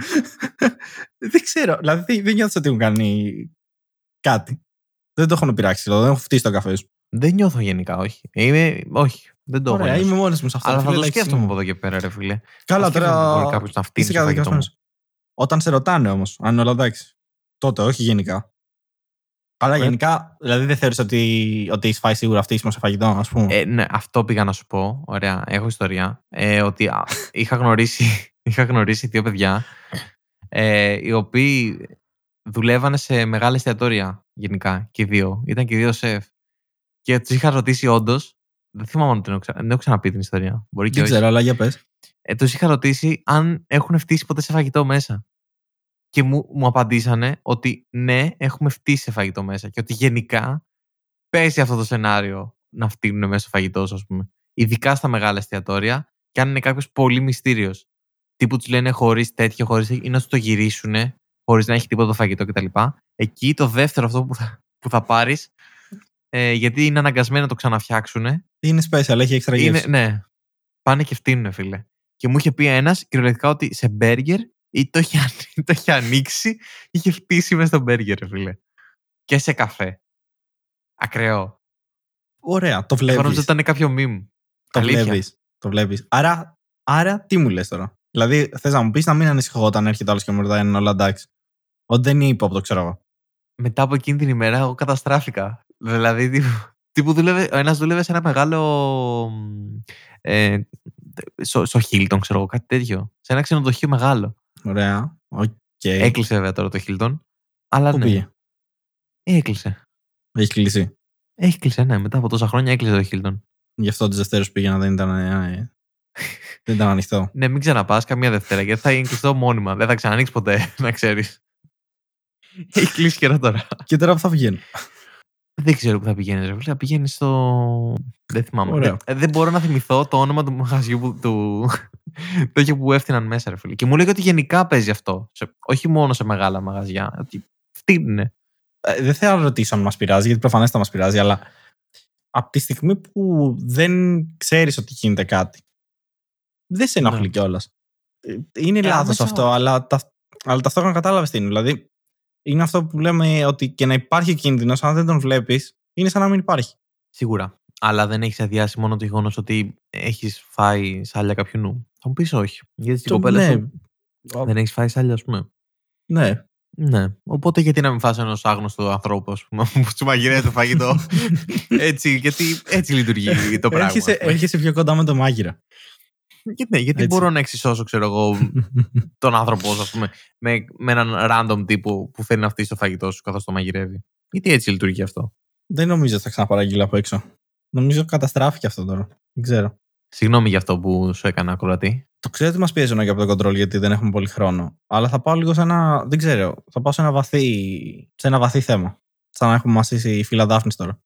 δεν ξέρω. Δηλαδή δεν νιώθω ότι έχουν κάνει κάτι. Δεν το έχουν πειράξει. δηλαδή, Δεν έχουν φτύσει το καφέ σου. δεν νιώθω γενικά, όχι. Είμαι, όχι, δεν το έχω. Ωραία, νιώσει. είμαι μόνος μου σε αυτό. Αλλά θα φίλε, το εντάξει, σκέφτομαι είμαι. από εδώ και πέρα, ρε φίλε. Καλά, Θα σκέφτομαι ότι Μπορεί τώρα. κάποιος να φτύνει Είσαι στο φαγητό μου. καταδικασμένο. Όταν σε ρωτάνε όμως, αν είναι όλα εντάξει. Τότε, όχι γενικά. Αλλά Ε. γενικά, δηλαδή δεν θεωρείς ότι, ότι έχεις φάει σίγουρα αυτή σε φαγητό, ας πούμε; Ε, ναι, αυτό πήγα να σου πω. Ωραία, έχω ιστορία. Ε, ότι α, είχα, γνωρίσει, είχα γνωρίσει δύο παιδιά ε, οι οποίοι δουλεύανε σε μεγάλα εστιατόρια γενικά και οι δύο. Ήταν και οι δύο σεφ. Και τους είχα ρωτήσει όντως. Δεν θυμάμαι αν την έχω, ξα- δεν έχω ξαναπεί την ιστορία. Μπορεί και δεν όχι. ξέρω, αλλά για πες. Ε, τους είχα ρωτήσει αν έχουν φτύσει ποτέ σε φαγητό μέσα. Και μου, μου απαντήσανε ότι ναι, έχουμε φτύσει σε φαγητό μέσα. Και ότι γενικά παίζει αυτό το σενάριο να φτύνουν μέσα στο φαγητό, ας πούμε. Ειδικά στα μεγάλα εστιατόρια, και αν είναι κάποιος πολύ μυστήριος. Τύπου τους λένε χωρίς τέτοιο, χωρίς ή να σου το γυρίσουν, χωρίς να έχει τίποτα το φαγητό κτλ. Εκεί το δεύτερο αυτό που θα, που θα πάρεις, ε, γιατί είναι αναγκασμένοι να το ξαναφτιάξουν, Είναι special, έχει έξτρα είναι, γεύση. ναι. Πάνε και φτύνουν, φίλε. Και μου είχε πει ένας κυριολεκτικά ότι σε μπέργκερ ή το είχε, αν- το είχε ανοίξει, είχε φτύσει μέσα στο μπέργκερ, ρε φίλε. Και σε καφέ. Ακραίο. Ωραία, το Εγώ νόμιζα βλέπεις. ότι ήταν κάποιο meme. Το Αλήθεια. βλέπεις. Το βλέπεις. Άρα, άρα, τι μου λες τώρα; Δηλαδή, θες να μου πεις να μην ανησυχώ όταν έρχεται άλλος και μου ρωτάει αν είναι όλα εντάξει. Ότι δεν είναι ύποπτο, ξέρω εγώ. Μετά από εκείνη την ημέρα, εγώ καταστράφηκα. Δηλαδή, τύπου, τύπου δούλευε, ο ένας δούλευε σε ένα μεγάλο. μ, Ε, στο, στο Hilton, ξέρω εγώ, κάτι τέτοιο. Σε ένα ξενοδοχείο μεγάλο. Ωραία. Οκ. Έκλεισε βέβαια τώρα το Hilton. Αλλά Πού ναι, πήγε; έκλεισε. Έχει κλείσει. Έκλεισε, ναι. Μετά από τόσα χρόνια έκλεισε το Hilton. Γι' αυτό τη Δευτέρα πήγαινα δεν ήταν. ε, δεν ήταν ανοιχτό. Ναι, μην ξαναπάς καμία Δευτέρα γιατί θα είναι κλειστό μόνιμα. Δεν θα ξανανοίξει ποτέ, να ξέρεις. Έχει κλείσει καιρό τώρα. και τώρα που θα βγαίνει. Δεν ξέρω που θα πηγαίνεις, ρε φίλε. Θα πηγαίνεις στο. Δεν θυμάμαι. Ωραία. Δεν, ε, δεν μπορώ να θυμηθώ το όνομα του μαγαζιού που, του. τέτοιο που έφτιαναν μέσα, ρε φίλε. Και μου λέγει ότι γενικά παίζει αυτό. Σε- όχι μόνο σε μεγάλα μαγαζιά. Ότι φτύνουνε. Ε, δεν θέλω να ρωτήσω αν μας πειράζει, γιατί προφανές θα μας πειράζει, αλλά από τη στιγμή που δεν ξέρεις ότι γίνεται κάτι, δεν σε ενοχλεί Ναι. κιόλας. Είναι Ε, λάθος άμεσα αυτό, όχι. αλλά, τα, αλλά ταυτόχρονα κατάλαβες τι είναι. Δηλαδή, είναι αυτό που λέμε ότι και να υπάρχει κίνδυνος, αν δεν τον βλέπεις, είναι σαν να μην υπάρχει. Σίγουρα. Αλλά δεν έχεις αδειάσει μόνο το γεγονός ότι έχεις φάει σάλια κάποιου νου. Θα μου πεις όχι. Γιατί στην Το- κοπέλα ναι, σου δεν έχεις φάει σάλια, ας πούμε. ναι. Ναι. Οπότε γιατί να μην φας ενός άγνωστου ανθρώπου, ας πούμε, που σου μαγειρεύει το φαγητό. έτσι, γιατί έτσι λειτουργεί το πράγμα. Έρχεσαι, ας πούμε. έρχεσαι πιο κοντά με το μάγειρα. Και ναι, γιατί Έτσι. μπορώ να εξισώσω, ξέρω εγώ, τον άνθρωπό σου, ας πούμε, με, με έναν random τύπο που θέλει να φτύσει το φαγητό σου καθώς το μαγειρεύει. Γιατί έτσι λειτουργεί αυτό; δεν νομίζω ότι θα ξαναπαραγγείλω από έξω. Νομίζω καταστράφηκε αυτό τώρα. Δεν ξέρω. Συγγνώμη για αυτό που σου έκανα ακροατή. Το ξέρω ότι μας πιέζουν και από το control γιατί δεν έχουμε πολύ χρόνο. Αλλά θα πάω λίγο σε ένα. Δεν ξέρω. Θα πάω σε ένα βαθύ, σε ένα βαθύ θέμα. Σαν να έχουμε μασίσει η φίλα Δάφνη τώρα.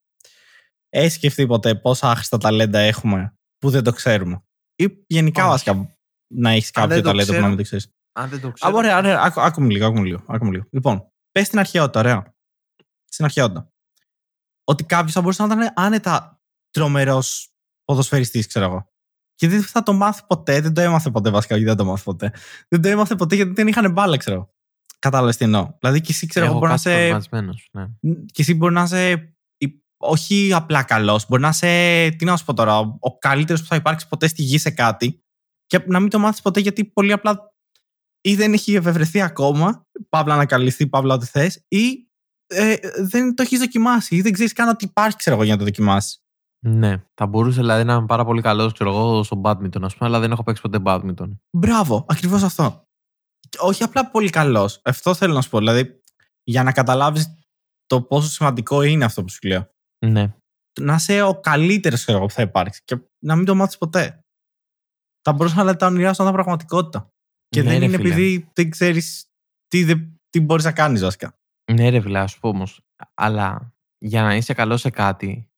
Έχεις σκεφτεί ποτέ πόσα άχρηστα ταλέντα έχουμε που δεν το ξέρουμε; Ή γενικά Όχι. βασικά να έχεις Αν κάποιο δεν το ταλέντο που ξέρω, να μην το ξέρεις. Αν δεν το Α, ξέρω. ωραία, ωραία. Άκου, άκουμε λίγο, άκουμε λίγο, άκουμε λίγο. Λοιπόν, πες στην αρχαιότητα, ωραία. Στην αρχαιότητα. Ότι κάποιος θα μπορούσε να ήταν άνετα τρομερός ποδοσφαιριστής, ξέρω εγώ. Και δεν θα το μάθει ποτέ, δεν το έμαθε ποτέ βασικά, γιατί δεν το μάθει ποτέ. Δεν το έμαθε ποτέ γιατί δεν είχαν μπάλα, ξέρω. εγώ. Κατάλαβες τι εννοώ. Δηλαδή και εσύ, ξέρω εγώ, Έχω μπορεί να κάτι είσαι. προβληματισμένος, ναι. Και εσύ μπορεί να είσαι. Η- Όχι απλά καλός, μπορεί να είσαι. Τι να σου πω τώρα, ο- ο καλύτερος που θα υπάρξει ποτέ στη γη σε κάτι και να μην το μάθεις ποτέ γιατί πολύ απλά ή δεν έχει ευευρεθεί ακόμα, παύλα να καλυφθεί, παύλα ό,τι θες, ή ε, δεν το έχεις δοκιμάσει, ή δεν ξέρεις καν ότι υπάρχει, ξέρω εγώ, για να το δοκιμάσεις. Ναι, θα μπορούσε δηλαδή να είμαι πάρα πολύ καλός, ξέρω εγώ, στο badminton, ας πούμε, αλλά δεν έχω παίξει ποτέ badminton. Μπράβο, ακριβώς αυτό. Και Όχι απλά πολύ καλός. Αυτό θέλω να σου πω. Δηλαδή, για να καταλάβεις το πόσο σημαντικό είναι αυτό που σου λέω. Ναι. Να είσαι ο καλύτερος που θα υπάρξει και να μην το μάθεις ποτέ. Θα μπορούσε να λέει τα όνειρά σου να ήταν πραγματικότητα. Και Ναι, δεν ρε είναι φίλε. επειδή δεν ξέρεις τι, δεν- τι μπορείς να κάνεις, βασικά. Ναι, ρε φίλε, ας σου πω όμως. Αλλά για να είσαι καλός σε κάτι,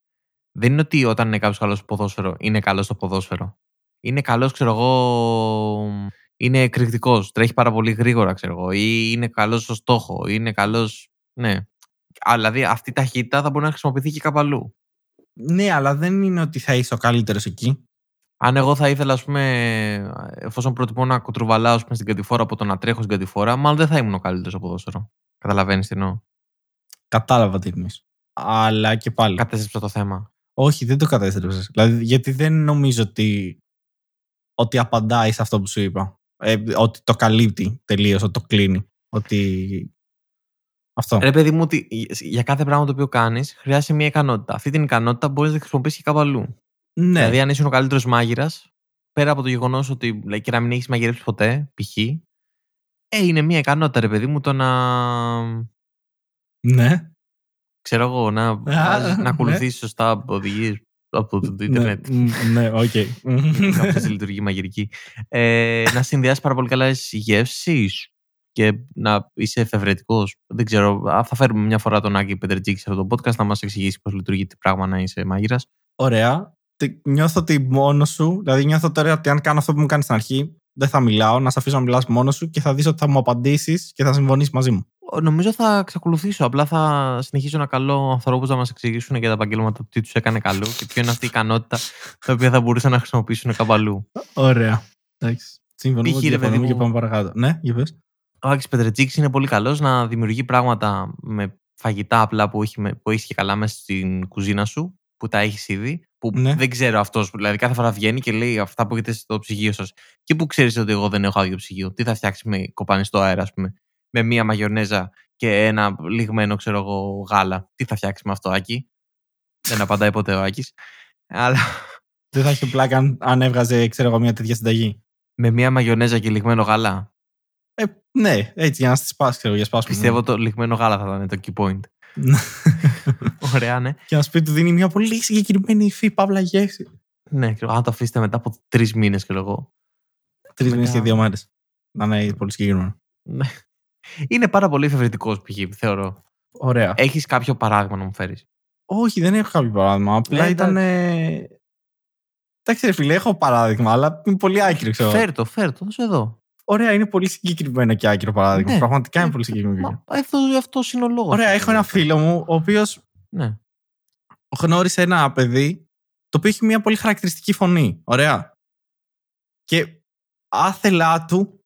δεν είναι ότι όταν είναι κάποιος καλός στο ποδόσφαιρο, είναι καλός στο ποδόσφαιρο. Είναι καλός, ξέρω εγώ. Είναι εκρηκτικός, τρέχει πάρα πολύ γρήγορα, ξέρω εγώ. Ή είναι καλός στο στόχο, ή είναι καλός. Ναι. Α, δηλαδή αυτή η ταχύτητα θα μπορεί να χρησιμοποιηθεί και κάπου αλλού. Ναι, αλλά δεν είναι ότι θα είσαι ο καλύτερος εκεί. Αν εγώ θα ήθελα, ας πούμε, εφόσον προτιμώ να κουτρουβαλάω ας πούμε, στην κατηφόρα από το να τρέχω στην κατηφόρα, μάλλον δεν θα ήμουν ο καλύτερος στο ποδόσφαιρο. Καταλαβαίνεις τι εννοώ; Κατάλαβα τι εννοείς. Αλλά και πάλι. Κατέστρεψα το θέμα. Όχι, δεν το κατέστρεψες. Δηλαδή, γιατί δεν νομίζω ότι, ότι απαντάει σε αυτό που σου είπα. Ε, ότι το καλύπτει τελείως, ότι το κλείνει. Ότι. Αυτό. Ρε παιδί μου, ότι για κάθε πράγμα το οποίο κάνεις, χρειάζεται μια ικανότητα. Αυτή την ικανότητα μπορείς να τη χρησιμοποιήσεις και κάπου αλλού. ναι, Δηλαδή, αν είσαι ο καλύτερος μάγειρας, πέρα από το γεγονός ότι δηλαδή, και να μην έχεις μαγειρέψει ποτέ, π.χ. Ε, είναι μια ικανότητα, ρε παιδί μου, το να. ναι. ξέρω εγώ, να, βάζεις- ναι. να ακολουθήσεις σωστά οδηγίες από το ναι, Ιντερνετ. μ, ναι, οκ. Κάπως λειτουργεί μαγειρική. Ε, να συνδυάσεις πάρα πολύ καλά τις γεύσεις και να είσαι εφευρετικός. Δεν ξέρω. α, Θα φέρουμε μια φορά τον Άκη Πετρετζίκη σε αυτό το podcast να μας εξηγήσει πώς λειτουργεί το πράγμα να είσαι μάγειρας. Ωραία. Τι- Νιώθω ότι μόνος σου, δηλαδή νιώθω τώρα ότι αν κάνω αυτό που μου κάνεις στην αρχή, δεν θα μιλάω, να σε αφήσω να μιλάς μόνος σου και θα δεις ότι θα μου απαντήσεις και θα συμφωνήσεις μαζί μου. Νομίζω θα εξακολουθήσω. Απλά θα συνεχίσω να καλώ ανθρώπους να μας εξηγήσουν για τα επαγγέλματα τι τους έκανε καλό και ποιο είναι αυτή η ικανότητα τα οποία θα μπορούσαν να χρησιμοποιήσουν κάπου αλλού. Ωραία. Εντάξει. Συμφωνούμε Π.χ. ότι ρε διαφωνούμε παιδί και μου. πάμε παρακάτω. Ναι, για πες. Ο Άκης Πετρετζίκης είναι πολύ καλός να δημιουργεί πράγματα με φαγητά απλά που έχει, με- που έχεις και καλά μέσα στην κουζίνα σου, που τα έχεις ήδη, που Ναι. δεν ξέρω αυτός, δηλαδή κάθε φορά βγαίνει και λέει αυτά που έχετε στο ψυγείο σας. Και που ξέρεις ότι εγώ δεν έχω άδειο ψυγείο. Τι θα φτιάξεις με κοπανιστό αέρα, ας πούμε, με μία μαγιονέζα και ένα λιγμένο, ξέρω εγώ, γάλα. Τι θα φτιάξεις με αυτό, Άκη; δεν απαντάει ποτέ ο Άκης. Αλλά Δεν θα είχε πλάκα αν, αν έβγαζε, ξέρω εγώ, μια τέτοια συνταγή. με μία μαγιονέζα και λιγμένο γάλα. Ε, ναι, έτσι για να στη σπάσει, ξέρω, για σπάσουμε. Πιστεύω το λιγμένο γάλα θα ήταν το key point. Ωραία, ναι. και να σου πει του δίνει μια πολύ συγκεκριμένη υφή, παύλα γεύση. Ναι, ξέρω, αν το αφήσετε μετά από τρεις μήνες, ξέρω εγώ. Τρεις Μετά- μήνες και δύο μέρες. Να είναι πολύ συγκεκριμένο. Ναι. Είναι πάρα πολύ εφευρετικός π.χ. θεωρώ. Ωραία. Έχεις κάποιο παράδειγμα να μου φέρεις; Όχι, δεν έχω κάποιο παράδειγμα. Απλά Ναι, ήταν. ε, Εντάξει, ρε φίλε, έχω παράδειγμα, αλλά είναι πολύ άκυρο, ξέρω. Φέρ το, φέρ το, δώσε εδώ. Ωραία, είναι πολύ συγκεκριμένο και άκυρο παράδειγμα. Ναι. Πραγματικά είναι Ναι. πολύ συγκεκριμένο. και άκυρο. Μα, αυτό, αυτό είναι ο λόγος. Ωραία, έχω ένα φίλο μου, ο οποίος Ναι. γνώρισε ένα παιδί το οποίο έχει μια πολύ χαρακτηριστική φωνή. Ωραία. Και άθελά του,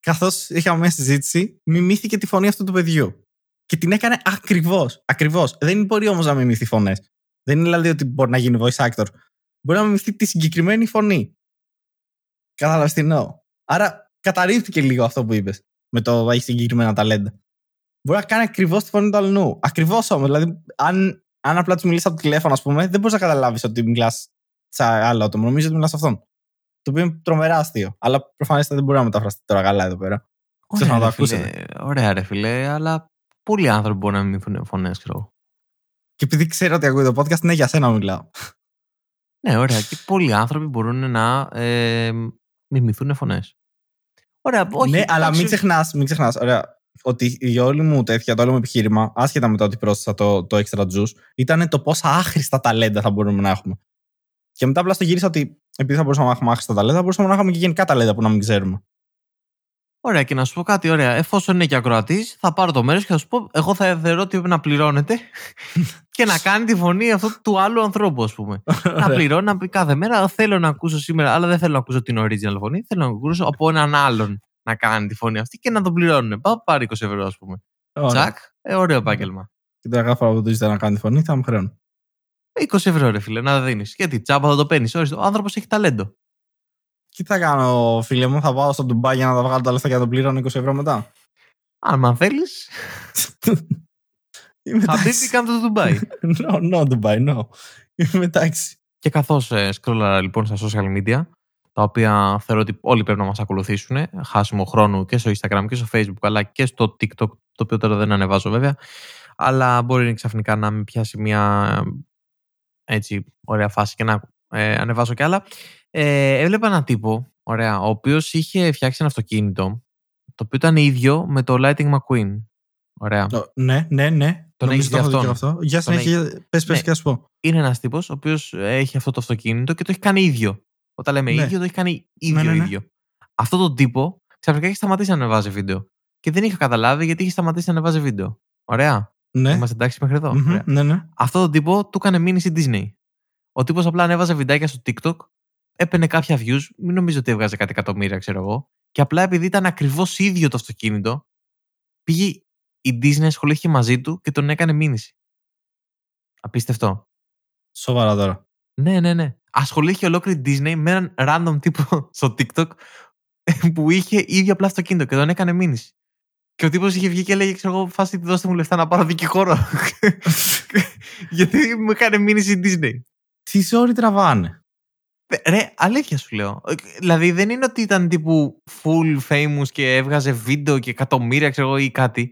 καθώς είχαμε μια συζήτηση, μιμήθηκε τη φωνή αυτού του παιδιού. Και την έκανε ακριβώς. Ακριβώς. Δεν μπορεί όμως να μιμηθεί φωνές. Δεν είναι δηλαδή ότι μπορεί να γίνει voice actor. Μπορεί να μιμηθεί τη συγκεκριμένη φωνή. Κατάλαβες τι εννοώ. Άρα καταρρύφθηκε λίγο αυτό που είπες. Με το έχει συγκεκριμένα ταλέντα. Μπορεί να κάνει ακριβώς τη φωνή του αλλού. Ακριβώς όμως. Δηλαδή, αν, αν απλά τους μιλήσεις από το τηλέφωνο, ας πούμε, δεν μπορείς να καταλάβεις ότι μιλάς σε άλλο άτομο. Νομίζω ότι μιλάς σε αυτόν. Το οποίο είναι τρομερά αστείο. Αλλά προφανέστατα δεν μπορεί να μεταφραστεί τώρα καλά εδώ πέρα. Ξέρω να το ρε, φίλε, ακούσετε. ωραία, ρε φιλέ, αλλά πολλοί άνθρωποι μπορούν να μιμηθούν φωνές, ξέρω εγώ. Και επειδή ξέρω ότι ακούει το podcast, ναι, για σένα μιλάω. Ναι, ωραία. Και πολλοί άνθρωποι μπορούν να ε, μιμηθούν φωνές. Ωραία, όχι. ναι, αλλά εντάξει, μην ξεχνάς, μην ξεχνάς, ωραία, ότι η όλη μου τέτοια, το όλο μου επιχείρημα, άσχετα με το ότι πρόσθεσα το, το extra juice, ήταν το πόσα άχρηστα ταλέντα θα μπορούμε να έχουμε. Και μετά απλά στο γύρισα ότι επειδή θα μπορούσαμε να έχουμε άχρηστα ταλέντα, θα μπορούσαμε να έχουμε και γενικά ταλέντα που να μην ξέρουμε. Ωραία, και να σου πω κάτι, ωραία. Εφόσον είναι και ακροατής, θα πάρω το μέρος και θα σου πω, εγώ θα θεωρώ ότι πρέπει να πληρώνετε και να κάνει τη φωνή αυτού του άλλου ανθρώπου, ας πούμε. να Ωραία. πληρώνει, να πει κάθε μέρα, θέλω να ακούσω σήμερα, αλλά δεν θέλω να ακούσω την original φωνή. Θέλω να ακούσω από έναν άλλον να κάνει τη φωνή αυτή και να τον πληρώνουν. Πάω πάρει 20 ευρώ, ας πούμε. Ωραία. Τσακ, ε, ωραίο επάγγελμα. Και τώρα κάθε φορά που του ζητάει να κάνει τη φωνή, θα μου χρεώνει. 20 ευρώ, ρε φίλε, να δίνεις. Γιατί τσάμπα θα το παίρνεις. Ο άνθρωπος έχει ταλέντο. Τι θα κάνω, φίλε μου, θα πάω στο Ντουμπάι για να τα βγάλω τα λεφτά και να τον πληρώνω 20 ευρώ μετά; Αν θέλεις, Είμαι θα πει εντάξει. τι κάνει το Ντουμπάι. No, no, Dubai, no. Είμαι εντάξει. Και καθώς ε, σκρόλαρα λοιπόν στα social media, τα οποία θεωρώ ότι όλοι πρέπει να μας ακολουθήσουν, χάσιμο χρόνου και στο Instagram και στο Facebook, αλλά και στο TikTok, το οποίο τώρα δεν ανεβάζω βέβαια. Αλλά μπορεί ξαφνικά να με πιάσει μια έτσι ωραία φάση και να ε, ανεβάσω κι άλλα. Ε, έβλεπα έναν τύπο, ωραία, ο οποίος είχε φτιάξει ένα αυτοκίνητο, το οποίο ήταν ίδιο με το Lighting McQueen. Ωραία. ναι, ναι, ναι. Τον Νομίζω έχεις το έχω δει δει και αυτόν. αυτό. Για Τον συνέχεια, πες, πες Ναι. και ας πω. Είναι ένας τύπος ο οποίος έχει αυτό το αυτοκίνητο και το έχει κάνει ίδιο. Όταν λέμε Ναι. ίδιο, το έχει κάνει ίδιο ναι, ναι. ίδιο. Αυτό το τύπο ξαφνικά έχει σταματήσει να ανεβάζει βίντεο. Και δεν είχα καταλάβει γιατί είχε σταματήσει να ανεβάζει βίντεο. Ωραία. Ναι. Είμαστε εντάξει μέχρι εδώ. Μμμ, Ωραία. ναι, ναι. Αυτό το τύπο του έκανε μήνυση Disney. Ο τύπος απλά ανέβαζε βιντεάκια στο TikTok, έπαιρνε κάποια views, μην νομίζω ότι έβγαζε κάτι εκατομμύρια, ξέρω εγώ. Και απλά επειδή ήταν ακριβώς ίδιο το αυτοκίνητο, πήγε η Disney ασχολήθηκε μαζί του και τον έκανε μήνυση. Απίστευτο. Σοβαρά τώρα. Ναι, ναι, ναι. Ασχολήθηκε ολόκληρη Disney με έναν random τύπο στο TikTok που είχε ίδιο απλά αυτοκίνητο και τον έκανε μήνυση. Και ο τύπος είχε βγει και έλεγε, ξέρω εγώ, φάση δώστε μου λεφτά να πάρω δικηγόρο. Γιατί μου έκανε μήνυση η Disney. Τι ζόρι τραβάνε. Ε, Ρε, αλήθεια σου λέω. Ε, Δηλαδή δεν είναι ότι ήταν τύπου full famous και έβγαζε βίντεο και εκατομμύρια, ξέρω εγώ, ή κάτι.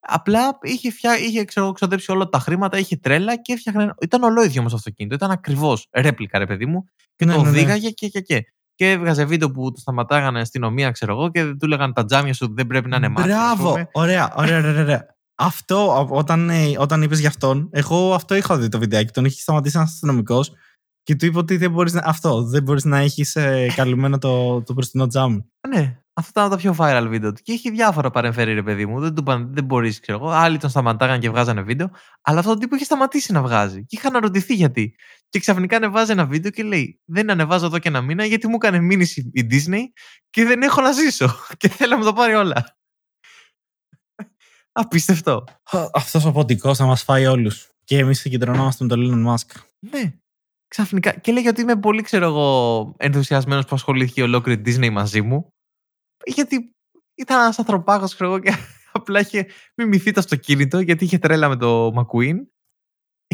Απλά είχε, φτιά... είχε ξέρω, εγώ, ξοδέψει όλα τα χρήματα, είχε τρέλα και έφτιαχνε. Ήταν ολόιδιο όμως το αυτοκίνητο. Ήταν ακριβώς ρέπλικα, ρε παιδί μου. Και Ναι, το ναι, ναι. οδήγαγε και, και, και. Και έβγαζε βίντεο που το σταματάγανε αστυνομία, ξέρω εγώ, και του λέγανε τα τζάμια σου δεν πρέπει να είναι μάτια. ας Μπράβο. πούμε. Ωραία, ωραία, ωραία. ωραία. Αυτό, α- όταν, ε, όταν είπες για αυτόν, εγώ αυτό είχα δει το βιντεάκι. Τον είχε σταματήσει ένας αστυνομικός και του είπε ότι δεν μπορείς να, αυτό, δεν μπορείς να έχεις καλυμμένο το, το μπροστινό τζάμι. Ναι, αυτά ήταν τα πιο viral βίντεο του. Και είχε διάφορα παρεμφέρει, ρε παιδί μου. Δεν του είπαν, δεν μπορείς, ξέρω εγώ. Άλλοι τον σταματάγανε και βγάζανε βίντεο. Αλλά αυτό το τύπο είχε σταματήσει να βγάζει. Και είχα αναρωτηθεί γιατί. Και ξαφνικά ανεβάζει ένα βίντεο και λέει: Δεν ανεβάζω εδώ και ένα μήνα γιατί μου έκανε μήνυση η Disney και δεν έχω να ζήσω. Και θέλω να μου το πάρει όλα. Απίστευτο. Αυτός ο ποντικός θα μας φάει όλους. Και εμείς συγκεντρωνόμαστε με τον Elon Musk. Ναι. Ξαφνικά. Και λέγε ότι είμαι πολύ, ξέρω εγώ, ενθουσιασμένος που ασχολήθηκε ολόκληρη Disney μαζί μου. Γιατί ήταν ένας ανθρωπάκος, ξέρω εγώ, και απλά είχε μιμηθεί το αυτοκίνητο γιατί είχε τρέλα με το McQueen.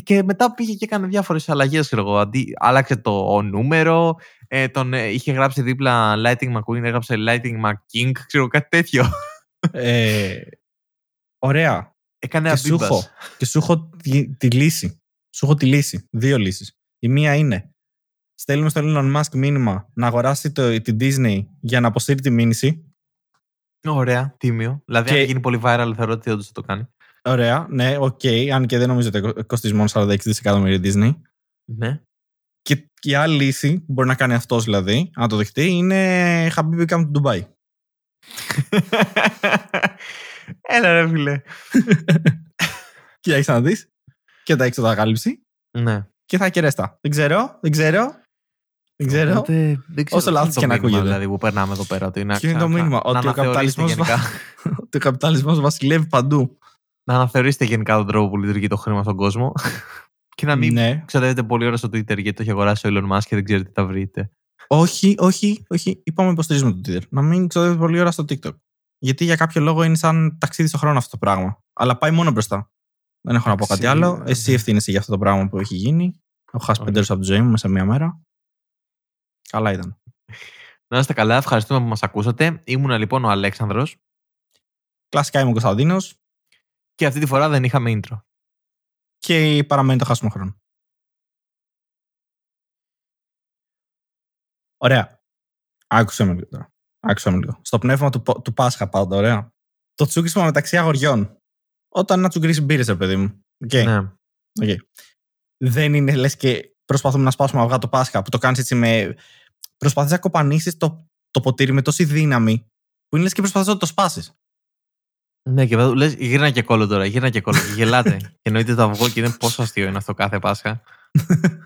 Και μετά πήγε και έκανε διάφορες αλλαγές, ξέρω εγώ. Αντί, άλλαξε το νούμερο, ε, τον, ε, είχε γράψει δίπλα Lighting McQueen, έγραψε Lighting McKing, ξέρω κάτι τέτοιο. Ε, ωραία. Έκανε Και σου, αμπίμπας. έχω, και σου έχω τη, τη λύση. Σου έχω τη λύση. Δύο λύσεις. Η μία είναι στέλνουμε στον Elon Musk μήνυμα να αγοράσει το, την Disney για να αποσύρει τη μήνυση. Ωραία, τίμιο. Δηλαδή, Και- αν γίνει πολύ viral, θεωρώ ότι όντως θα το κάνει. Ωραία, ναι, οκ. αν και δεν νομίζω ότι κο- κοστίζει μόνο 46 δισεκατομμύρια η Disney. Ναι. Και, και η άλλη λύση που μπορεί να κάνει αυτός δηλαδή, αν το δεχτεί, είναι Habibi come to Dubai. Έλα ρε φίλε. Κοίταξε να δεις. Και τα έξοδα κάλυψη. Ναι. Και θα κερέστα. Δεν ξέρω, δεν ξέρω. Δεν ξέρω. Οπότε, δεν ξέρω Όσο τι λάθος είναι και το να μήνυμα, ακούγεται. Δηλαδή που περνάμε εδώ πέρα. Ότι να, Ποιο είναι το ξα- μήνυμα, να ότι ο αναθεωρήσετε καπιταλισμός γενικά, Ότι ο καπιταλισμός βασιλεύει παντού. να αναθεωρήσετε γενικά τον τρόπο που λειτουργεί το χρήμα στον κόσμο. και να μην Ναι. ξοδεύετε πολλή ώρα στο Twitter γιατί το έχει αγοράσει ο Elon Musk και δεν ξέρετε τι θα βρείτε. Όχι, όχι, όχι. Είπαμε υποστηρίζουμε το Twitter. Να μην ξοδεύετε πολλή ώρα στο TikTok. Γιατί για κάποιο λόγο είναι σαν ταξίδι στο χρόνο αυτό το πράγμα. Αλλά πάει μόνο μπροστά. Δεν έχω να πω κάτι Ταξίδι, άλλο. ναι. Εσύ ευθύνεσαι για αυτό το πράγμα που έχει γίνει. Έχω χάσει Όχι. πέντε ώρες από τη ζωή μου μέσα σε μία μέρα. Καλά ήταν. Να είστε καλά, ευχαριστούμε που μας ακούσατε. Ήμουνα λοιπόν ο Αλέξανδρος Κλασικά είμαι ο Κωνσταντίνος και αυτή τη φορά δεν είχαμε intro. και παραμένει το χάσιμο χρόνο. Ωραία. Άκουσε με λίγο τώρα. Άκουσε με λίγο. Στο πνεύμα του, Πο- του Πάσχα πάντα, ωραία. Το τσούγκρισμα μεταξύ αγοριών. Όταν να τσουγκρίσει μπύρες, ρε παιδί μου. Οκ. Ναι. Οκ. Δεν είναι λες και προσπαθούμε να σπάσουμε αυγά το Πάσχα που το κάνεις έτσι με. Προσπαθείς να κοπανίσεις το, το ποτήρι με τόση δύναμη που είναι λες και προσπαθείς να το σπάσεις. Ναι, και μετά λες γύρνα και κώλο τώρα, γύρνα και κώλο. Και γελάτε. και εννοείται το αυγό και είναι πόσο αστείο είναι αυτό κάθε Πάσχα.